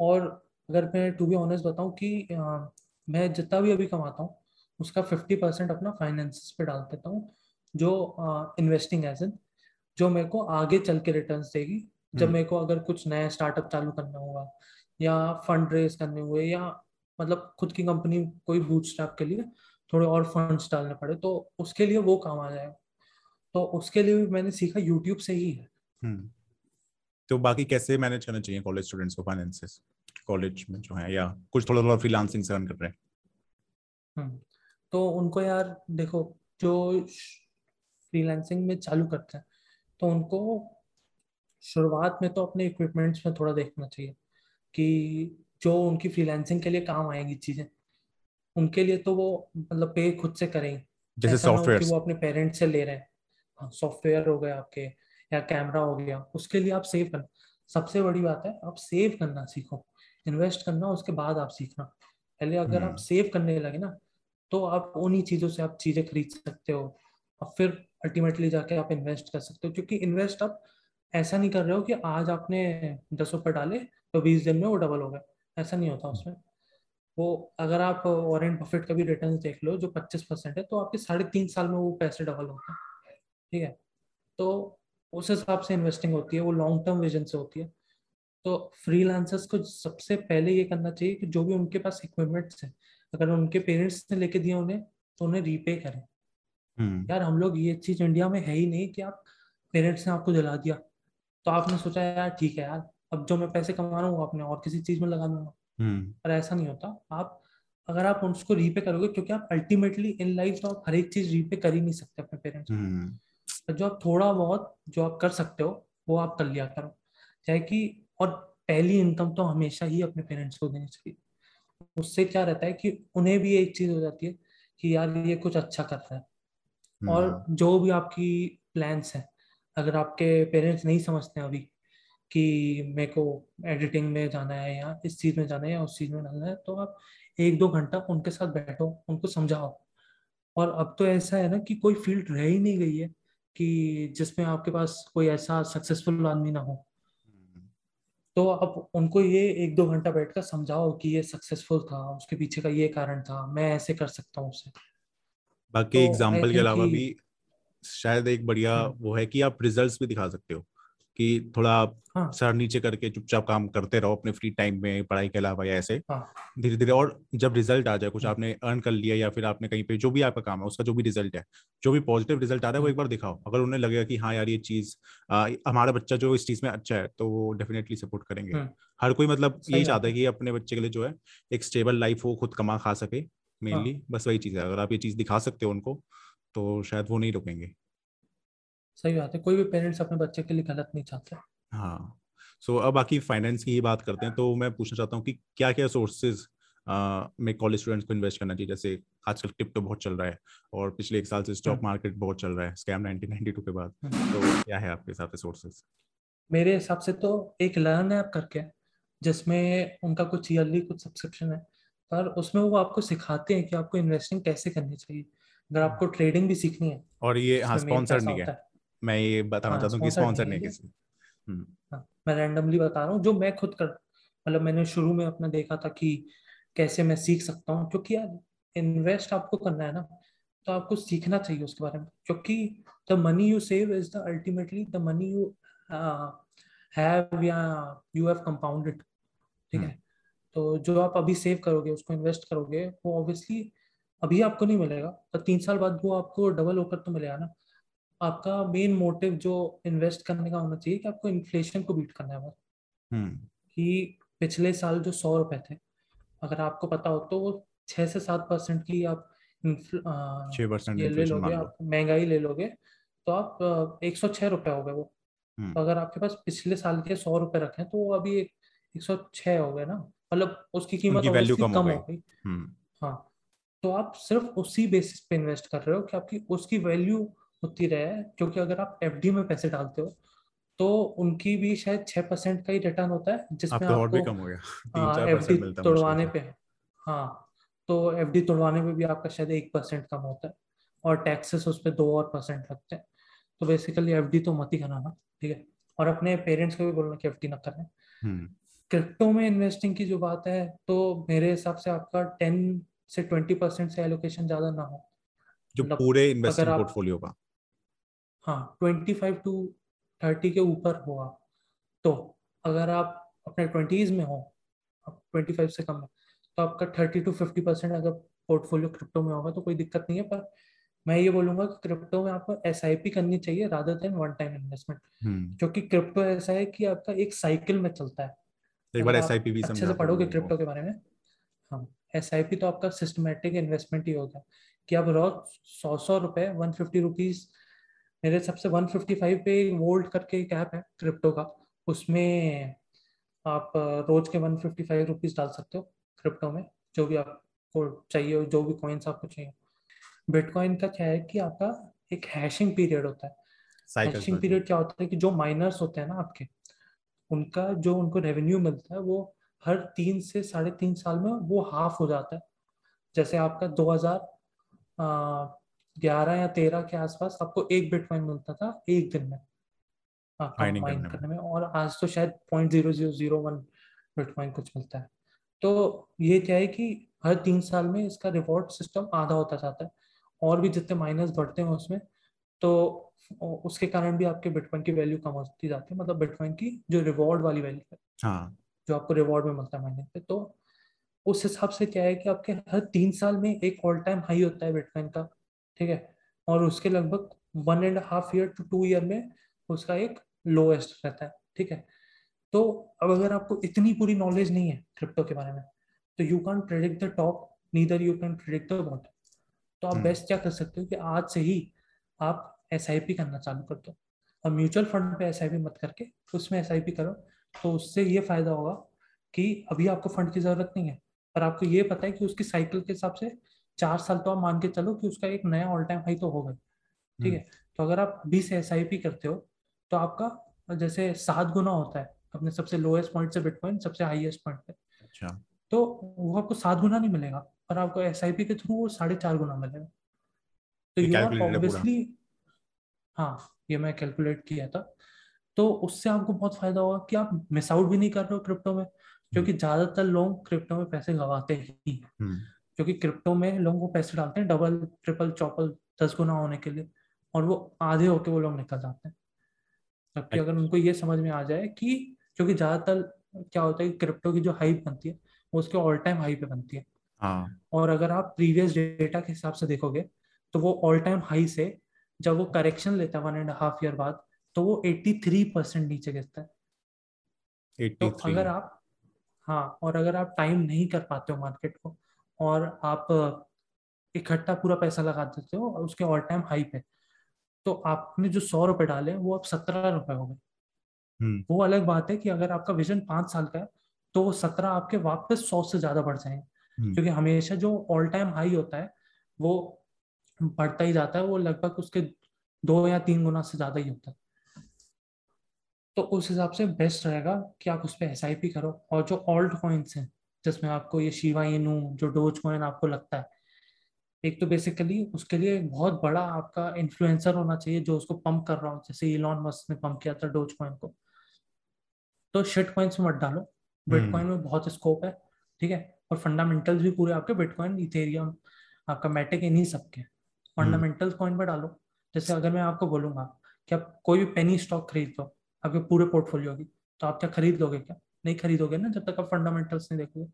और अगर मैं टू बी ऑनेस्ट बताऊँ कि अ, मैं जितना भी अभी कमाता हूँ उसका फिफ्टी परसेंट अपना फाइनेंस पे डाल देता हूँ जो इन्वेस्टिंग एज इन जो मेरे को आगे चल के रिटर्न देगी। जब हम्म। मेरे को अगर कुछ नया स्टार्टअप चालू करना होगा या फंड रेज करने हुए या मतलब खुद की कंपनी कोई बूटस्ट्रैप के लिए थोड़े और फंड्स डालने पड़े तो उसके लिए वो काम आ जाएगा तो उसके लिए भी मैंने सीखा यूट्यूब से ही है। हम्म। तो बाकी कैसे मैनेज करना चाहिए कॉलेज स्टूडेंट्स को फाइनेंसेस कॉलेज में जो है या कुछ थोड़ा थोड़ा फ्रीलांसिंग से अर्न कर रहे हैं? हम्म। तो उनको यार देखो जो फ्रीलांसिंग में चालू करते हैं तो उनको शुरुआत में तो अपने इक्विपमेंट्स में थोड़ा देखना चाहिए कि जो उनकी फ्रीलांसिंग के लिए काम आएँगी चीज़ें। उनके लिए तो वो मतलब पे खुद से करेंगे जैसे हो सॉफ्टवेयर वो अपने पेरेंट्स से ले रहे हैं। हाँ सॉफ्टवेयर हो गया आपके या कैमरा हो गया उसके लिए आप सेव करना। सबसे बड़ी बात है आप सेव करना सीखो। इन्वेस्ट करना उसके बाद आप सीखना। पहले अगर आप हम्म। सेव करने लगे ना तो आप उन्हीं चीज़ों से आप चीज़ें खरीद सकते हो। और फिर अल्टीमेटली जाके आप इन्वेस्ट कर सकते हो। क्योंकि इन्वेस्ट आप ऐसा नहीं कर रहे हो कि आज आपने दस रुपये डाले तो बीस दिन में वो डबल हो गए। ऐसा नहीं होता उसमें। वो अगर आप वॉरेन बफेट का भी रिटर्न देख लो जो पच्चीस परसेंट है तो आपके साढ़े तीन साल में वो पैसे डबल होते हैं। ठीक है? तो उस हिसाब से इन्वेस्टिंग होती है वो लॉन्ग टर्म विजन से होती है। तो फ्रीलांसर्स को सबसे पहले ये करना चाहिए कि जो भी उनके पास इक्विपमेंट्स हैं अगर उनके पेरेंट्स ने लेके दिए उन्हें तो उन्हें रीपे करें। हम्म। यार हम लोग ये चीज़ इंडिया में है ही नहीं कि आप पेरेंट्स ने आपको जला दिया। तो आपने सोचा यार ठीक है यार अब जो मैं पैसे कमा रहा हूँ वो अपने और किसी चीज़ में लगा दूँगा। पर ऐसा नहीं होता। आप अगर आप उसको रीपे करोगे क्योंकि आप अल्टीमेटली इन लाइफ तो आप हर एक चीज़ रीपे कर ही नहीं सकते अपने पेरेंट्स हम्म। तो जो आप थोड़ा बहुत जो आप कर सकते हो वो आप कर लिया करो। चाहे कि और पहली इनकम तो हमेशा ही अपने पेरेंट्स को देनी चाहिए। उससे क्या रहता है कि उन्हें भी एक चीज़ हो जाती है कि यार ये कुछ अच्छा कर रहा है। और हम्म। जो भी आपकी प्लान्स हैं अगर आपके पेरेंट्स नहीं समझते हैं अभी कि मेरे को एडिटिंग में जाना है या इस चीज़ में जाना है या उस चीज़ में जाना है तो आप एक दो घंटा उनके साथ बैठो उनको समझाओ। और अब तो ऐसा है ना कि कोई फ़ील्ड रह ही नहीं गई है कि जिसमें आपके पास कोई ऐसा सक्सेसफुल आदमी ना हो। तो अब उनको ये एक दो घंटा बैठकर समझाओ कि ये सक्सेसफुल था उसके पीछे का ये कारण था मैं ऐसे कर सकता हूँ उसे। बाकी तो के अलावा भी शायद एक बढ़िया हम्म, वो है कि आप रिजल्ट्स भी दिखा सकते हो। कि थोड़ा आप हाँ। सर नीचे करके चुपचाप काम करते रहो अपने फ्री टाइम में पढ़ाई के अलावा या ऐसे। धीरे हाँ। धीरे और जब रिज़ल्ट आ जाए कुछ हम्म, आपने अर्न कर लिया या फिर आपने कहीं पे जो भी आपका काम है उसका जो भी रिज़ल्ट है जो भी पॉजिटिव रिज़ल्ट आ रहा है वो एक हम्म, बार दिखाओ। अगर उन्हें लगेगा कि हाँ यार ये चीज़ हमारा बच्चा जो इस चीज़ में अच्छा है तो वो डेफिनेटली सपोर्ट करेंगे। हम्म, हर कोई मतलब यही चाहता है है। कि अपने बच्चे के लिए जो है एक स्टेबल लाइफ हो खुद कमा खा सके मेनली। हाँ। बस वही चीज़ है। अगर आप ये चीज़ दिखा सकते हो उनको तो शायद वो नहीं रुकेंगे। सही बात है कोई भी पेरेंट्स अपने बच्चे के लिए गलत नहीं चाहते। हाँ सो so, अब बाकी फाइनेंस की ही बात करते हैं तो मैं पूछना चाहता हूँ कि क्या क्या सोर्सेज में कॉलेज स्टूडेंट्स को इन्वेस्ट करना चाहिए? जैसे आजकल क्रिप्टो बहुत चल रहा है और पिछले एक साल से स्टॉक हम्म, मार्केट बहुत चल रहा है स्कैम 1992 के बाद। हम्म। तो क्या है आपके हिसाब से सोर्सेज मेरे हिसाब से तो एक लर्न ऐप करके जिसमें उनका कुछ ईयरली कुछ सब्सक्रिप्शन है पर उसमें वो आपको सिखाते हैं कि आपको इन्वेस्टिंग कैसे करनी चाहिए। अगर आपको ट्रेडिंग भी सीखनी है और ये हाँ इसमें मेन स्पॉन्सर पैसा नहीं है। मैं ये बताना हाँ चाहता हूँ कि स्पॉन्सर नहीं किसी हम्म। हाँ मैं रैंडमली बता रहा हूँ जो मैं खुद कर मतलब मैंने शुरू में अपना देखा था कि कैसे मैं सीख सकता हूँ क्योंकि यार इन्वेस्ट आपको करना है ना तो आपको सीखना चाहिए उसके बारे में क्योंकि the money you save is the ultimately the money you have या यू हैव कंपाउंडेड ठीक हम्म। है तो जो आप अभी सेव करोगे उसको इन्वेस्ट करोगे वो ऑब्वियसली अभी आपको नहीं मिलेगा तो तीन साल बाद वो आपको डबल होकर तो मिलेगा ना। आपका मेन मोटिव जो इन्वेस्ट करने का होना चाहिए कि आपको इन्फ्लेशन को बीट करना है बस। हम्म। कि पिछले साल जो सौ रुपए थे अगर आपको पता हो तो वो छः से सात परसेंट की आप इन्फ्ल- परसेंट ले लोगे आप महँगाई ले लोगे तो आप एक सौ छह रुपए हो गए वो। हम्म। तो अगर आपके पास पिछले साल के सौ रुपए रखे तो वो अभी एक सौ छह हो गए ना। मतलब उसकी कीमत वैल्यू कम हो कम गई हो गई। हम्म। हाँ। तो आप सिर्फ़ उसी बेसिस पे इन्वेस्ट कर रहे हो कि आपकी उसकी वैल्यू होती रहे क्योंकि अगर आप एफडी में पैसे डालते हो तो उनकी भी शायद छः परसेंट का ही रिटर्न होता है जिसमें आपको कम हो गया। एफ़ डी तोड़वाने पे हाँ। तो एफ़ डी तोड़वाने पे भी आपका शायद एक परसेंट कम होता है और टैक्सेस उस पर दो और परसेंट लगते हैं। तो बेसिकली एफ़ डी तो मत ही कराना ठीक है? और अपने पेरेंट्स को भी बोलना कि एफ़ डी ना करें। हम्म। क्रिप्टो में इन्वेस्टिंग की जो बात है तो मेरे हिसाब से आपका टेन से ट्वेंटी परसेंट से एलोकेशन ज़्यादा ना हो। जो मतलब पूरे आप पोर्टफोलियो का। हाँ ट्वेंटी फाइव टू थर्टी के ऊपर हो आप तो अगर आप अपने ट्वेंटीज में हो ट्वेंटी फाइव से कम है तो आपका थर्टी टू फिफ्टी परसेंट अगर पोर्टफोलियो क्रिप्टो में होगा तो कोई दिक्कत नहीं है पर मैं ये बोलूँगा कि क्रिप्टो में आपको एसआईपी करनी चाहिए rather than one time investment क्योंकि क्रिप्टो ऐसा है कि आपका एक साइकिल में चलता है। एक बार एस आप भी अच्छे से पढ़ोगे क्रिप्टो के बारे में हाँ एस तो आपका सिस्टमेटिक इन्वेस्टमेंट ही होगा कि आप रोज सौ सौ रुपए वन फिफ्टी रुपीज़ मेरे सबसे वन फिफ्टी फाइव पे वोल्ट करके एक ऐप है क्रिप्टो का। उसमें आप रोज के वन फिफ्टी फाइव रुपीज़ डाल सकते हो क्रिप्टो में जो भी आपको चाहिए जो भी कॉइन्स आपको चाहिए। बिटकॉइन का क्या है कि आपका एक हैशिंग पीरियड होता है। हैशिंग पीरियड क्या होता है कि जो माइनर्स होते हैं ना आपके उनका जो उनको रेवेन्यू मिलता है वो हर तीन से साढ़े तीन साल में वो हाफ़ हो जाता है। जैसे आपका 2011 या तेरह के आसपास आपको एक बिटकॉइन मिलता था एक दिन में। माइन करने में। और आज तो शायद point zero zero zero one bitcoin कुछ मिलता है। तो ये क्या है कि हर तीन साल में इसका रिवॉर्ड सिस्टम आधा होता जाता है और भी जितने माइनस बढ़ते हैं उसमें तो उसके कारण भी आपके बिटकॉइन की वैल्यू कम होती जाती है। मतलब बिटकॉइन की जो रिवॉर्ड वाली वैल्यू है हाँ. जो आपको रिवॉर्ड में मिलता है महीने पे। तो उस हिसाब से क्या है कि आपके हर तीन साल में एक ऑल टाइम हाई होता है बिटकॉइन का। ठीक है? और उसके लगभग one and half year to two year में उसका एक लोएस्ट रहता है ठीक है? तो अब अगर आपको इतनी पूरी नॉलेज नहीं है क्रिप्टो के बारे में तो you can predict the top neither you can predict the bottom तो आप बेस्ट हम्म। क्या कर सकते हो कि आज से ही आप एसआईपी करना चालू कर दो। और म्यूचुअल फंड पे एसआईपी मत करके उसमें एसआईपी करो तो उससे ये फ़ायदा होगा कि अभी आपको फंड की ज़रूरत नहीं है पर आपको ये पता है कि उसकी साइकिल के हिसाब से चार साल तो आप मान के चलो कि उसका एक नया ऑल टाइम हाई तो होगा ठीक है? हम्म। तो अगर आप अभी से एस करते हो तो आपका जैसे सात गुना होता है अपने सबसे लोएस्ट पॉइंट से बिटकॉइन सबसे हाईएस्ट पॉइंट पे। अच्छा। तो वो आपको सात गुना नहीं मिलेगा पर आपको एसआईपी के थ्रू वो साढ़े चार गुना मिलेगा। तो यू आर ऑब्वियसली हाँ ये मैं कैलकुलेट किया था। तो उससे आपको बहुत फ़ायदा होगा कि आप मिस आउट भी नहीं कर रहे हो क्रिप्टो में क्योंकि हम्म। ज़्यादातर लोग क्रिप्टो में पैसे गवाते ही। क्योंकि क्रिप्टो में लोगों को पैसे डालते हैं डबल ट्रिपल चौपल दस गुना होने के लिए। और वो आधे होके वो लोग निकल जाते हैं। जबकि अगर उनको ये समझ में आ जाए कि क्योंकि ज़्यादातर क्या होता है कि क्रिप्टो की जो हाइप बनती है वो उसके ऑल टाइम हाई पे बनती है। हाँ. और अगर आप प्रीवियस डेटा के हिसाब से देखोगे तो वो ऑल टाइम हाई से जब वो करेक्शन लेता है वन एंड हाफ़ ईयर बाद तो वो 83 परसेंट नीचे गिरता है। तो अगर आप हाँ और अगर आप टाइम नहीं कर पाते हो मार्केट को और आप इकट्ठा पूरा पैसा लगा देते हो और उसके ऑल टाइम हाई पे तो आपने जो सौ रुपए डाले वो अब सत्रह रुपए हो गए हम्म। वो अलग बात है कि अगर आपका विजन पाँच साल का है तो वो सत्रह आपके वापस सौ से ज़्यादा बढ़ जाएँगे हम्म। क्योंकि हमेशा जो ऑल टाइम हाई होता है वो बढ़ता ही जाता है वो लगभग उसके दो या तीन गुना से ज़्यादा ही होता है तो उस हिसाब से बेस्ट रहेगा कि आप उस पर एस करो और जो ओल्ड कॉइन्स हैं जिसमें आपको ये शिवा इनू जो डोज कॉइन आपको लगता है। एक तो बेसिकली उसके लिए बहुत बड़ा आपका इन्फ्लुएंसर होना चाहिए जो उसको पंप कर रहा हो जैसे इलॉन मस्क ने पंप किया था डोज कॉइन को। तो शिट कॉइन्स में मत डालो। बिटकॉइन हम्म। में बहुत स्कोप है ठीक है? और फंडामेंटल्स भी पूरे आपके बिटकॉइन इथेरियम आपका मैटिक इन्हीं सबके फंडामेंटल कॉइन में डालो। जैसे अगर मैं आपको बोलूँगा कि आप कोई भी पेनी स्टॉक खरीद लो आपके पूरे पोर्टफोलियो की तो आप क्या खरीद लोगे क्या? नहीं खरीदोगे ना जब तक आप फंडामेंटल्स नहीं देखोगे।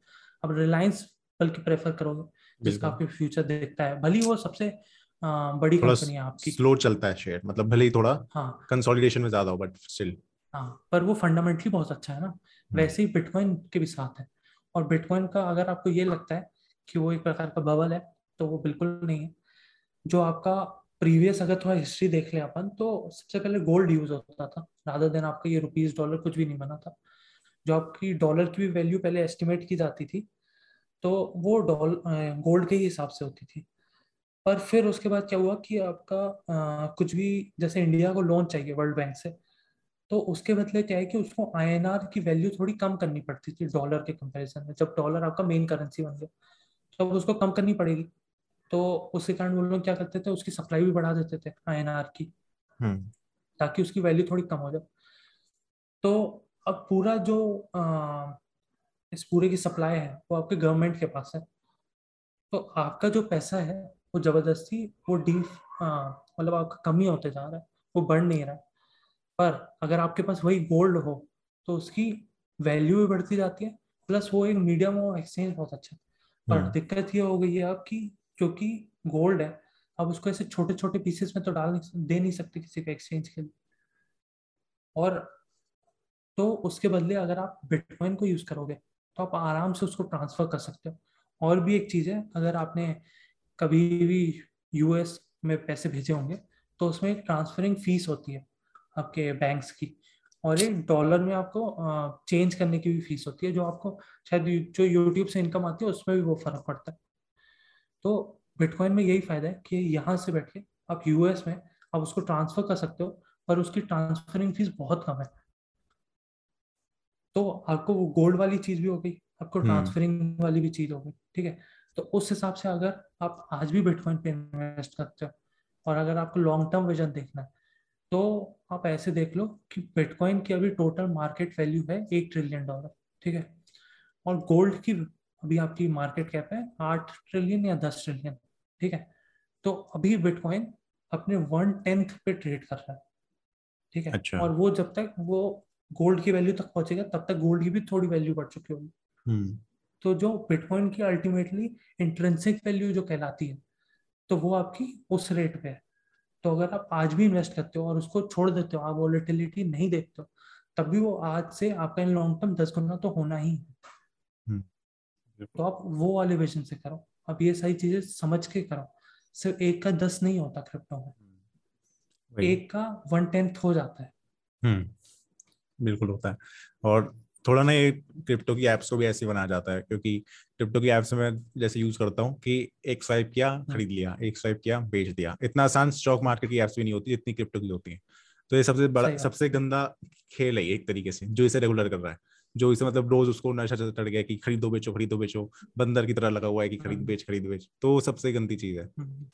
अब रिलायंस बल्कि प्रेफर करोगे जिसका आपके फ्यूचर देखता है। भली वो सबसे आ, बड़ी कंपनी है आपकी। स्लो चलता है शेयर मतलब भले ही थोड़ा हाँ। कंसोलिडेशन में ज़्यादा हो बट स्टिल हाँ पर वो फंडामेंटली बहुत अच्छा है ना। हम्म। वैसे ही बिटकॉइन के भी साथ है। और बिटकॉइन का अगर आपको ये लगता है कि वो एक प्रकार का बबल है तो वो बिल्कुल नहीं है। जो आपका प्रीवियस अगर थोड़ा हिस्ट्री देख ले अपन तो सबसे पहले गोल्ड यूज़ होता था। राधा दिन आपका ये रुपीज़ डॉलर कुछ भी नहीं बना था। जो आपकी डॉलर की भी वैल्यू पहले एस्टिमेट की जाती थी तो वो डॉल गोल्ड के ही हिसाब से होती थी। पर फिर उसके बाद क्या हुआ कि आपका आ, कुछ भी जैसे इंडिया को लोन चाहिए वर्ल्ड बैंक से तो उसके बदले क्या है कि उसको INR की वैल्यू थोड़ी कम करनी पड़ती थी डॉलर के कंपैरिजन में। जब डॉलर आपका मेन करेंसी बन गया तो उसको कम करनी पड़ेगी। तो उसके कारण वो लोग क्या करते थे उसकी सप्लाई भी बढ़ा देते थे INR की हम्म। ताकि उसकी वैल्यू थोड़ी कम हो जाए। तो अब पूरा जो आ, इस पूरे की सप्लाई है वो आपके गवर्नमेंट के पास है। तो आपका जो पैसा है वो ज़बरदस्ती वो डी मतलब आपका कमी होते जा रहा है वो बढ़ नहीं रहा है। पर अगर आपके पास वही गोल्ड हो तो उसकी वैल्यू भी बढ़ती जाती है प्लस वो एक मीडियम और एक्सचेंज बहुत अच्छा पर हम्म। दिक्कत ये हो गई है आपकी क्योंकि गोल्ड है आप उसको ऐसे छोटे छोटे पीसेस में तो डाल नहीं दे नहीं सकते किसी को एक्सचेंज के लिए। और तो उसके बदले अगर आप बिटकॉइन को यूज़ करोगे तो आप आराम से उसको ट्रांसफ़र कर सकते हो। और भी एक चीज़ है, अगर आपने कभी भी यूएस में पैसे भेजे होंगे तो उसमें ट्रांसफरिंग फ़ीस होती है आपके बैंक्स की। और एक डॉलर में आपको चेंज करने की भी फ़ीस होती है, जो आपको शायद जो यूट्यूब से इनकम आती है, उसमें भी वो फ़र्क पड़ता है। तो बिटकॉइन में यही फ़ायदा है कि यहाँ से बैठ के आप यूएस में आप उसको ट्रांसफ़र कर सकते हो पर उसकी ट्रांसफरिंग फ़ीस बहुत कम है। तो आपको वो गोल्ड वाली चीज़ भी हो गई आपको ट्रांसफरिंग हम्म। वाली भी चीज़ हो गई ठीक है तो उस हिसाब से अगर आप आज भी बिटकॉइन पे इन्वेस्ट करते हो और अगर आपको लॉन्ग टर्म विजन देखना है तो आप ऐसे देख लो कि बिटकॉइन की अभी टोटल मार्केट वैल्यू है एक ट्रिलियन डॉलर ठीक है और गोल्ड की अभी आपकी मार्केट कैप है आठ ट्रिलियन या दस ट्रिलियन ठीक है तो अभी बिटकॉइन अपने वन टेंथ पे ट्रेड कर रहा है ठीक है अच्छा। और वो जब तक वो गोल्ड की वैल्यू तक पहुंचेगा तब तक गोल्ड की भी थोड़ी वैल्यू बढ़ चुकी होगी। हम्म। तो जो बिटकॉइन की अल्टीमेटली इंट्रेंसिक वैल्यू जो कहलाती है तो वो आपकी उस रेट पे है। तो अगर आप आज भी इन्वेस्ट करते हो और उसको छोड़ देते हो आप वॉलिटिलिटी नहीं देखते हो तब भी वो आज से आपका इन लॉन्ग टर्म दस गुना तो होना ही है। हम्म। तो आप वो वाले विजन से करो। आप ये सारी चीज़ें समझ के करो। सिर्फ़ एक का दस नहीं होता क्रिप्टो में। हम्म। एक का वन टेंथ हो जाता है। बिल्कुल होता है। और थोड़ा ना ये क्रिप्टो की एप्स को भी ऐसे बनाया जाता है क्योंकि क्रिप्टो की एप्स में जैसे यूज़ करता हूँ कि एक स्वाइप किया हाँ। खरीद लिया एक स्वाइप किया बेच दिया। इतना आसान स्टॉक मार्केट की एप्स भी नहीं होती जितनी क्रिप्टो की होती है। तो ये सबसे बड़ा सबसे गंदा खेल है एक तरीके से जो इसे रेगुलर कर रहा है। जो इसे मतलब रोज उसको नशा चढ़ गया कि खरीदो बेचो खरीदो बेचो बंदर की तरह लगा हुआ है कि खरीद हाँ। बेच खरीद बेच तो सबसे गंदी चीज़ है। हम्म।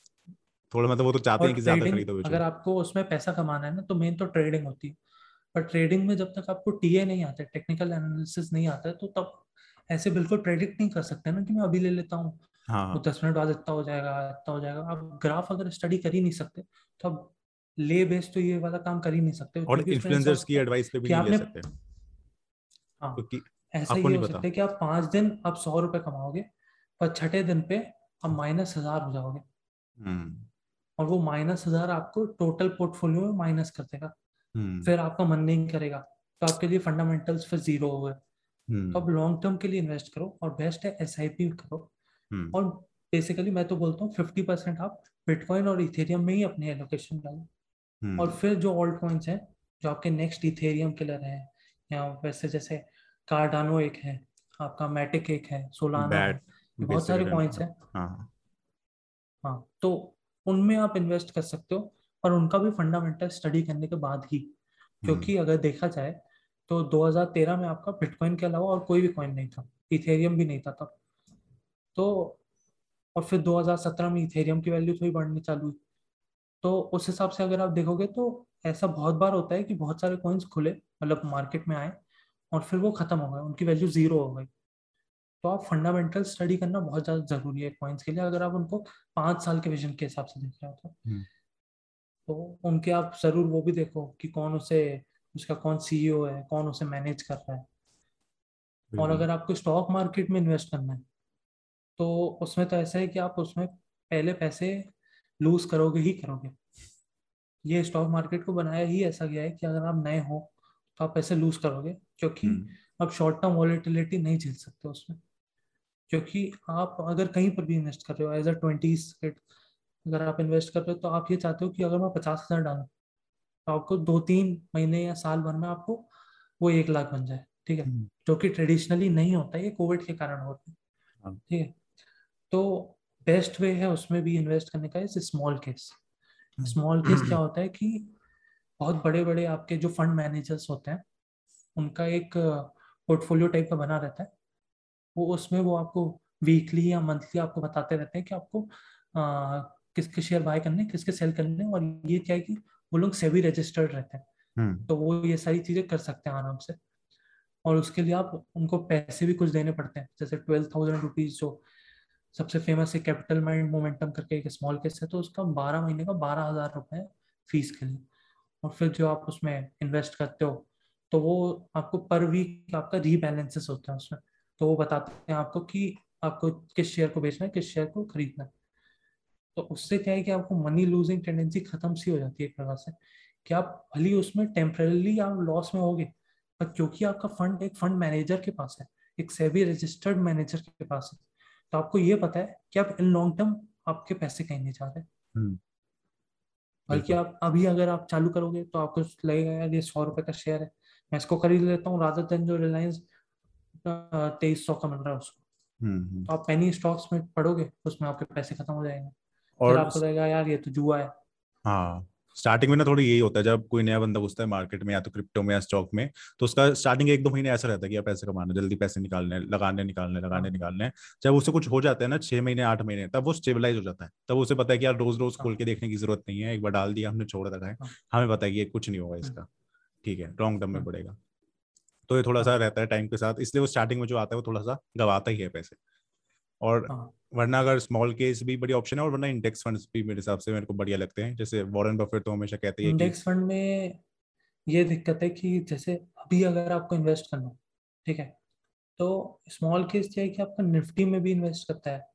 थोड़ा मतलब वो तो चाहते हैं कि ज़्यादा खरीदो बेचो। अगर आपको उसमें पैसा कमाना है ना तो मेन तो ट्रेडिंग होती है। पर ट्रेडिंग में जब तक आपको टीए नहीं आता टेक्निकल एनालिसिस नहीं आता है तो तब ऐसे बिल्कुल प्रेडिक्ट नहीं कर सकते ना कि मैं अभी ले लेता हूँ हाँ. तो दस मिनट बाद इतना हो जाएगा इतना हो जाएगा आप ग्राफ अगर स्टडी कर ही नहीं सकते तो अब ले बेस तो ये वाला काम कर ही नहीं सकते और इन्फ्लुएंसर्स की एडवाइस पे भी नहीं ले सकते हाँ ऐसा ही हो सकता है कि आप पाँच दिन आप सौ रुपए कमाओगे पर छठे दिन पे आप माइनस हज़ार हो जाओगे हम्म। और वो माइनस हज़ार आपको टोटल पोर्टफोलियो में माइनस कर देगा। फिर आपका मन नहीं करेगा तो आपके लिए फंडामेंटल्स फिर ज़ीरो हो गए। हम्म। तो आप लॉन्ग टर्म के लिए इन्वेस्ट करो और बेस्ट है एसआईपी करो। हम्म। और बेसिकली मैं तो बोलता हूँ फिफ्टी परसेंट आप बिटकॉइन और इथेरियम में ही अपनी एलोकेशन डालो। और फिर जो ऑल्ट कॉइन्स हैं जो आपके नेक्स्ट इथेरियम के लिए हैं या वैसे जैसे कार्डानो एक है आपका मैटिक एक है सोलाना है बहुत सारे कॉइन्स हैं। हाँ।, हाँ। तो उनमें आप इन्वेस्ट कर सकते हो। पर उनका भी फंडामेंटल स्टडी करने के बाद ही। क्योंकि हम्म। अगर देखा जाए तो 2013 में आपका बिटकॉइन के अलावा और कोई भी कॉइन नहीं था। इथेरियम भी नहीं था तब। तो और फिर 2017 में इथेरियम की वैल्यू थोड़ी बढ़नी चालू हुई। तो उस हिसाब से अगर आप देखोगे तो ऐसा बहुत बार होता है कि बहुत सारे कॉइन्स खुले मतलब मार्केट में आए और फिर वो खत्म हो गए उनकी वैल्यू ज़ीरो हो गई। तो आप फंडामेंटल स्टडी करना बहुत ज़्यादा ज़रूरी है कॉइन्स के लिए अगर आप उनको पाँच साल के विजन के हिसाब से देख रहे हो तो। हम्म। तो उनके आप ज़रूर वो भी देखो कि कौन उसे उसका कौन सीईओ है कौन उसे मैनेज कर रहा है। और अगर आपको स्टॉक मार्केट में इन्वेस्ट करना है तो उसमें तो ऐसा है कि आप उसमें पहले पैसे लूज करोगे ही करोगे। ये स्टॉक मार्केट को बनाया ही ऐसा गया है कि अगर आप नए हो तो आप पैसे लूज करोगे क्योंकि आप शॉर्ट टर्म वॉलिटिलिटी नहीं झेल सकते उसमें। क्योंकि आप अगर कहीं पर भी इन्वेस्ट कर रहे हो एज अ ट्वेंटी अगर आप इन्वेस्ट कर रहे हो तो आप ये चाहते हो कि अगर मैं पचास हज़ार डालू तो आपको दो तीन महीने या साल भर में आपको वो एक लाख बन जाए ठीक है हम्म। जो कि ट्रेडिशनली नहीं होता ये कोविड के कारण होता है हाँ। ठीक है तो बेस्ट वे है उसमें भी इन्वेस्ट करने का इस स्मॉल केस स्मॉल केस क्या होता है कि बहुत बड़े बड़े आपके जो फंड मैनेजर्स होते हैं उनका एक पोर्टफोलियो टाइप का बना रहता है वो उसमें वो आपको वीकली या मंथली आपको बताते रहते हैं कि आपको किसके शेयर बाय करने किसके सेल करने और ये क्या है कि वो लोग सेवी रजिस्टर्ड रहते हैं। हम्म। तो वो ये सारी चीज़ें कर सकते हैं आराम से। और उसके लिए आप उनको पैसे भी कुछ देने पड़ते हैं। जैसे ट्वेल्व थाउज़ेंड रुपीज़ जो सबसे फ़ेमस है कैपिटल माइंड मोमेंटम करके एक स्मॉल केस है तो उसका बारह महीने का बारह हज़ार रुपए फ़ीस के लिए। और फिर जो आप उसमें इन्वेस्ट करते हो तो वो आपको पर वीक आपका रीबैलेंसेस होता है उसमें। तो वो बताते हैं आपको कि आपको किस शेयर को बेचना है किस शेयर को खरीदना है। तो उससे क्या है कि आपको मनी लूजिंग टेंडेंसी खत्म सी हो जाती है एक प्रकार से। कि आप भली उसमें टेम्परली आप लॉस में होगे पर क्योंकि आपका फंड एक फंड मैनेजर के पास है एक सेवी रजिस्टर्ड मैनेजर के पास है तो आपको ये पता है कि आप इन लॉन्ग टर्म आपके पैसे कहीं नहीं जा रहे। हम्म, बल्कि आप अभी अगर आप चालू करोगे तो आपको लगेगा यार ये सौ रुपए का शेयर है मैं इसको खरीद लेता हूँ रादर देन जो रिलायंस तेईस सौ का मिल रहा है उसको। हम्म, हम्म। तो आप पेनी स्टॉक्स में पढ़ोगे उसमें आपके पैसे खत्म हो जाएँगे। और आपको लगेगा यार ये तो जुआ है हाँ स्टार्टिंग में ना थोड़ी यही होता है जब कोई नया बंदा घुसता है मार्केट में या तो क्रिप्टो में या स्टॉक में तो उसका स्टार्टिंग एक दो महीने ऐसा रहता है कि यार पैसे कमाना जल्दी पैसे निकालने लगाने निकालने लगाने हाँ। निकालने जब उससे कुछ हो जाता है ना छह महीने आठ महीने तब वो स्टेबलाइज हो जाता है तब उसे पता है कि यार रोज रोज खोल के देखने की ज़रूरत नहीं है एक बार डाल दिया हमने छोड़ रखा है हाँ। हमें पता है कि कुछ नहीं होगा इसका ठीक है लॉन्ग टर्म में हाँ। पड़ेगा तो ये थोड़ा सा हाँ। रहता है टाइम के साथ इसलिए वो स्टार्टिंग में जो आता है वो थोड़ा सा गवाता ही है पैसे और हाँ। वरना अगर स्मॉल केस भी बड़ी ऑप्शन है और वरना इंडेक्स फंड्स भी मेरे हिसाब से मेरे को बढ़िया लगते हैं। जैसे वॉरेन बफेट तो हमेशा कहते हैं इंडेक्स फंड में ये दिक्कत है कि जैसे अभी अगर आपको इन्वेस्ट करना हो, ठीक है? तो स्मॉल केस क्या है कि आपका निफ्टी में भी इन्वेस्ट करता है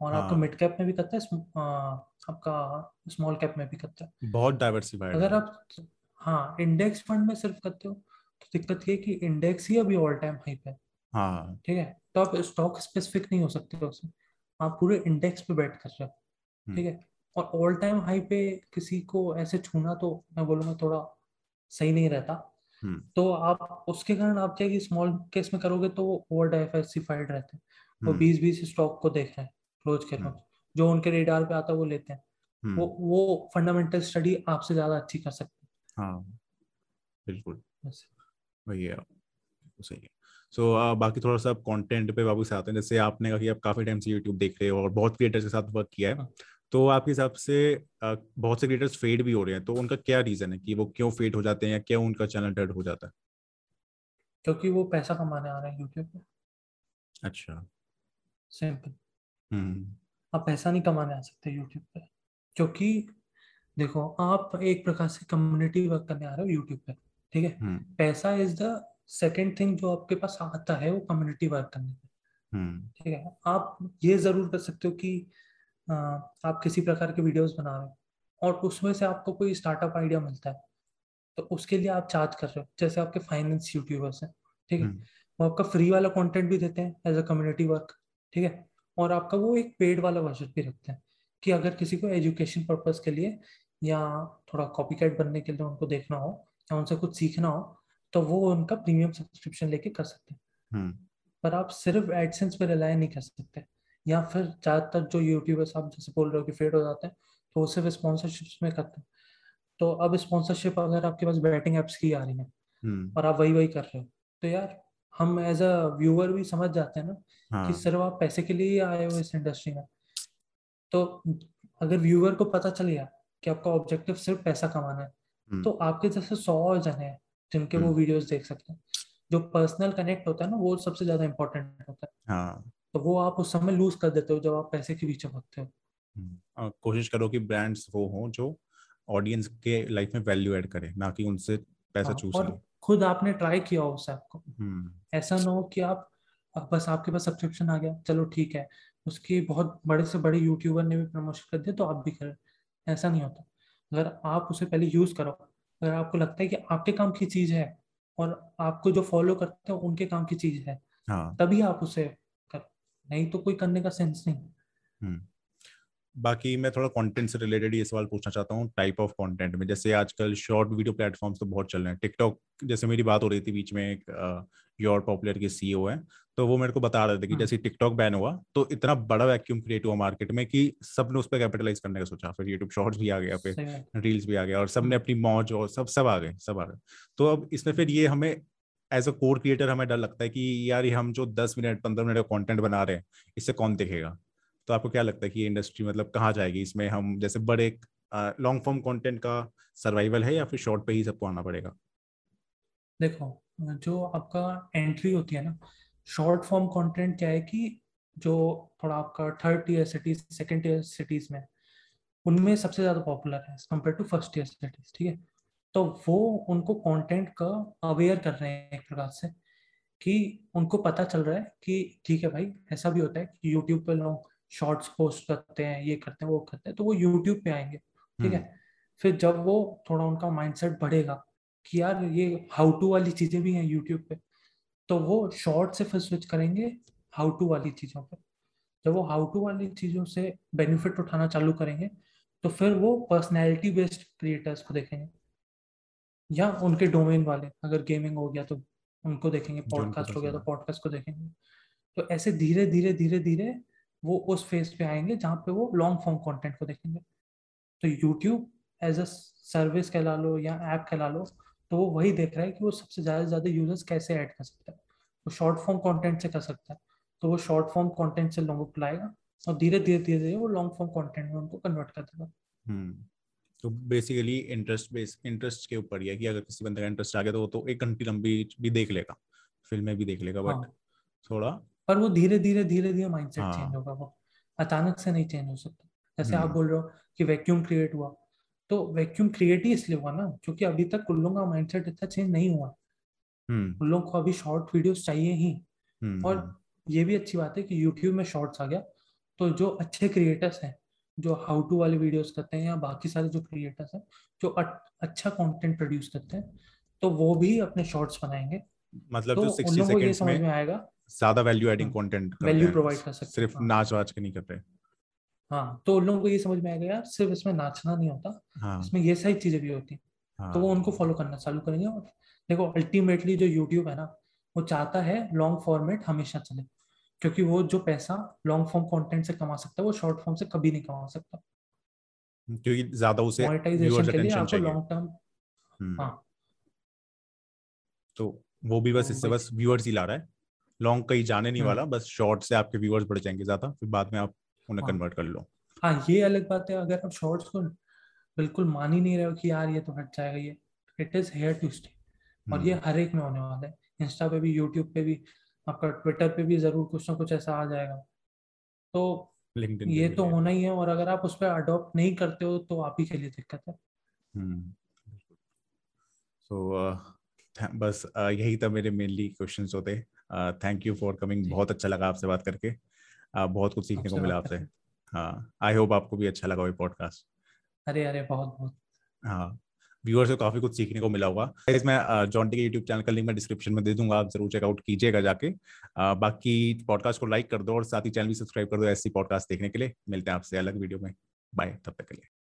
और हाँ। आपका। मिड कैप में भी करता है आपका स्मॉल कैप में भी करता है। बहुत डाइवर्सिफाइड अगर आप हाँ इंडेक्स फंड में सिर्फ़ करते हो तो दिक्कत ये है कि इंडेक्स ही अभी ऑल टाइम हाई पे हाँ। ठीक है? तो आप स्टॉक स्पेसिफिक नहीं हो सकते उसमें। आप पूरे इंडेक्स पे बैठ कर रहे हो ठीक है? और ऑल टाइम हाई पे किसी को ऐसे छूना तो मैं बोलूँगा थोड़ा सही नहीं रहता। हम्म, तो आप उसके कारण आप क्या स्मॉल केस में करोगे तो वो ओवर डाइवर्सिफाइड रहते हैं। वो हम्म, बीस बीस स्टॉक को देख रहे हैं रोज के हम्म, रोज जो उनके रेडार पे आता है वो लेते हैं। हम्म, वो वो फंडामेंटल स्टडी आपसे ज़्यादा अच्छी कर सकते हैं। हाँ बिल्कुल। वही है सही है। सो बाकी थोड़ा सा कंटेंट पे वापस आते हैं। जैसे आपने कहा कि आप काफ़ी टाइम से यूट्यूब देख रहे हो और बहुत क्रिएटर्स के साथ वर्क किया है। हाँ। तो आपके हिसाब से अ, बहुत से क्रिएटर्स फेड भी हो रहे हैं तो उनका क्या रीजन है कि वो क्यों फेड हो जाते हैं या क्यों उनका चैनल डेड हो जाता है? क्योंकि वो पैसा कमाने आ रहे हैं यूट्यूब पे। अच्छा। सिंपल हम्म। आप पैसा नहीं कमाने आ सकते यूट्यूब पे क्योंकि देखो आप एक प्रकार से कम्युनिटी वर्क करने आ रहे हो यूट्यूब पे ठीक है? हम्म। पैसा इज़ द सेकंड थिंग जो आपके पास आता है वो कम्युनिटी वर्क करने में हम्म। ठीक है? आप ये ज़रूर कर सकते हो कि आ, आप किसी प्रकार के वीडियोस बना रहे हो और उसमें से आपको कोई स्टार्टअप आइडिया मिलता है तो उसके लिए आप चार्ज कर रहे हो। जैसे आपके फाइनेंस यूट्यूबर्स हैं ठीक है? हम्म, वो आपका फ्री वाला कंटेंट भी देते हैं एज अ कम्युनिटी वर्क ठीक है? और आपका वो एक पेड वाला वर्जन भी रखते हैं कि अगर किसी को एजुकेशन पर्पज के लिए या थोड़ा कॉपी बनने के लिए उनको देखना हो या उनसे कुछ सीखना हो तो वो उनका प्रीमियम सब्सक्रिप्शन लेके कर सकते हैं। हम्म, पर आप सिर्फ़ एडसेंस पे रिलाय नहीं कर सकते। या फिर ज़्यादातर जो यूट्यूबर्स आप जैसे बोल रहे हो कि फेड हो जाते हैं तो वो सिर्फ़ स्पॉन्सरशिप्स में करते हैं। तो अब स्पॉन्सरशिप अगर आपके पास बैटिंग एप्स की आ रही है हम्म, और आप वही वही कर रहे हो तो यार हम एज अ व्यूअर भी समझ जाते हैं ना हाँ। कि सिर्फ़ आप पैसे के लिए ही आए हो इस इंडस्ट्री में। तो अगर व्यूअर को पता चल गया कि आपका ऑब्जेक्टिव सिर्फ़ पैसा कमाना है हम्म, तो आपके जैसे सौ और जने हैं जिनके वो हम्म। वीडियोस देख सकते हैं। जो पर्सनल कनेक्ट होता है ना वो सबसे ज़्यादा इंपॉर्टेंट होता है। हाँ। तो वो आप उस समय लूज कर देते हो जब आप पैसे के पीछे भागते हो। हम्म, कोशिश करो कि ब्रांड्स वो हों जो ऑडियंस के लाइफ में वैल्यू ऐड करे ना कि उनसे पैसा हाँ, चूस और खुद आपने ट्राई किया हो उस ऐप को। हम्म, ऐसा ना हो कि आप बस आपके पास सब्सक्रिप्शन आ गया चलो ठीक है। उसके बहुत बड़े से बड़े यूट्यूबर ने भी प्रमोशन कर दिया तो आप भी करें। ऐसा नहीं होता। अगर आप उसे पहले यूज़ करो अगर आपको लगता है कि आपके काम की चीज़ है और आपको जो फॉलो करते हैं उनके काम की चीज़ है हाँ। तभी आप उसे कर नहीं तो कोई करने का सेंस नहीं। हम्म। बाकी मैं थोड़ा कंटेंट से रिलेटेड ये सवाल पूछना चाहता हूँ टाइप ऑफ़ कंटेंट में। जैसे आजकल शॉर्ट वीडियो प्लेटफॉर्म्स तो बहुत चल रहे हैं। टिकटॉक जैसे मेरी बात हो रही थी बीच में एक योर पॉपुलर के सीईओ है तो वो मेरे को बता रहे थे कि हम्म। जैसे टिकटॉक बैन हुआ तो इतना बड़ा वैक्यूम क्रिएट हुआ मार्केट में कि सबने उस पर कैपिटलाइज करने का सोचा। फिर यूट्यूब शॉर्ट्स भी आ गया फिर रील्स भी आ गया और सबने हम्म। अपनी मौज और सब सब आ गए सब आ गए। तो अब इसमें फिर ये हमें एज अ कोर क्रिएटर हमें डर लगता है कि यार ये हम जो दस मिनट पंद्रह मिनट का कॉन्टेंट बना रहे हैं इससे कौन देखेगा? तो आपको क्या लगता है कि इंडस्ट्री मतलब कहाँ जाएगी? इसमें हम जैसे बड़े लॉन्ग फॉर्म कंटेंट का सर्वाइवल है या फिर शॉर्ट पे ही सबको आना पड़ेगा? देखो, जो आपका एंट्री होती है ना शॉर्ट फॉर्म कंटेंट क्या है कि जो थोड़ा आपका third tier cities second tier cities में, उनमें सबसे ज़्यादा पॉपुलर है compare to first year cities ठीक है? तो वो उनको कंटेंट का अवेयर कर रहे हैं एक प्रकार से कि उनको पता चल रहा है कि ठीक है भाई, ऐसा भी होता है कि यूट्यूब पर लोग शॉर्ट्स पोस्ट करते हैं ये करते हैं वो करते हैं तो वो यूट्यूब पे आएँगे ठीक है? फिर जब वो थोड़ा उनका माइंडसेट बढ़ेगा कि यार ये हाउ टू वाली चीज़ें भी हैं यूट्यूब पे तो वो शॉर्ट से फिर स्विच करेंगे हाउ टू वाली चीज़ों पे। जब वो हाउ टू वाली चीज़ों से बेनिफिट उठाना चालू करेंगे तो फिर वो पर्सनैलिटी बेस्ड क्रिएटर्स को देखेंगे। या उनके डोमेन वाले अगर गेमिंग हो गया तो उनको देखेंगे पॉडकास्ट हो गया तो पॉडकास्ट को देखेंगे। तो ऐसे धीरे धीरे धीरे धीरे वो उस फ़ेज़ पे आएँगे जहाँ पे वो लॉन्ग फॉर्म कंटेंट को देखेंगे। तो यूट्यूब एज अ सर्विस कहला लो या ऐप कहला लो तो वो वही देख रहा है कि वो सबसे ज़्यादा से ज़्यादा यूज़र्स कैसे ऐड कर सकता है। वो शॉर्ट फॉर्म कंटेंट से कर सकता है। तो वो शॉर्ट फॉर्म कंटेंट से लोगों को लाएगा और धीरे धीरे धीरे धीरे वो लॉन्ग फॉर्म कंटेंट में उनको कन्वर्ट कर देगा। हम्म, तो बेसिकली इंटरेस्ट बेस इंटरेस्ट के ऊपर ही है कि अगर किसी बंदे का इंटरेस्ट आ गया तो वो तो एक घंटी लंबी भी देख लेगा फ़िल्में भी देख लेगा बट हाँ. थोड़ा पर वो धीरे धीरे धीरे धीरे माइंडसेट हाँ. चेंज होगा वो। अचानक से नहीं चेंज हो सकता। जैसे आप हम्म। बोल रहे हो कि वैक्यूम क्रिएट हुआ। तो वैक्यूम क्रिएट ही इसलिए हुआ ना क्योंकि अभी तक लोगों का माइंडसेट इतना चेंज नहीं हुआ। हम्म। उन लोगों को अभी शॉर्ट वीडियोस चाहिए ही। हम्म, और ये भी अच्छी बात है कि यूट्यूब में शॉर्ट्स आ गया। तो जो अच्छे क्रिएटर्स हैं जो हाउ टू वाले वीडियोस करते हैं या बाकी सारे जो क्रिएटर्स हैं जो अच्छा कंटेंट प्रोड्यूस करते हैं तो वो भी अपने शॉर्ट्स बनाएँगे। मतलब तो जो 60 सेकंड्स में, में आएगा ज़्यादा value adding content value provide कर सकते सिर्फ़ हाँ। नाच वाच के नहीं कर रहे हाँ तो उन लोगों को ये समझ में आएगा यार सिर्फ़ इसमें नाचना नहीं होता हाँ. इसमें ये सारी चीज़ें भी होती हाँ. तो वो उनको फॉलो करना चालू करेंगे और देखो अल्टीमेटली जो यूट्यूब है ना वो चाहता है लॉन्ग फॉर्मेट हमेशा चले क्योंकि वो जो पैसा लॉन्ग फॉर्म कंटेंट से कमा सकता है वो शॉर्ट फॉर्म से कभी नहीं कमा सकता क्योंकि ज़्यादा उसे मोनेटाइजेशन के लिए आपको लॉन्ग टर्म हम्म। हाँ तो वो भी बस तो इससे बस व्यूअर्स ही ला रहा है लॉन्ग कहीं जाने नहीं हम्म। वाला बस शॉर्ट से आपके व्यूअर्स बढ़ जाएँगे ज़्यादा फिर बाद में आप उन्हें कन्वर्ट हाँ। कर लो हाँ ये अलग बात है अगर आप शॉर्ट्स को बिल्कुल मान ही नहीं रहे हो कि यार ये तो हट जाएगा ये it is here to stay और ये हम्म। हर एक में होने वाला है इंस्टा पे भी यूट्यूब पे भी आपका ट्विटर पे भी ज़रूर कुछ ना कुछ ऐसा आ जाएगा तो ये तो होना ही है और अगर आप उस पर अडोप्ट नहीं करते हो तो आप ही के लिए दिक्कत है सो हम्म। uh, बस uh, यही था मेरे मेनली क्वेश्चंस होते थैंक यू फॉर कमिंग बहुत अच्छा लगा आपसे बात करके। Uh, बहुत कुछ सीखने को मिला आपसे। हाँ आई होप आपको भी अच्छा लगा वो पॉडकास्ट अरे अरे बहुत बहुत। हाँ व्यूअर्स को काफ़ी कुछ सीखने को मिला होगा। मैं जॉन्टी के यूट्यूब चैनल का लिंक मैं डिस्क्रिप्शन में दे दूँगा आप ज़रूर चेकआउट कीजिएगा जाके। बाकी पॉडकास्ट को लाइक कर दो और साथ ही चैनल भी सब्सक्राइब कर दो ऐसी पॉडकास्ट देखने के लिए। मिलते हैं आपसे अलग वीडियो में। बाय तब तक के लिए।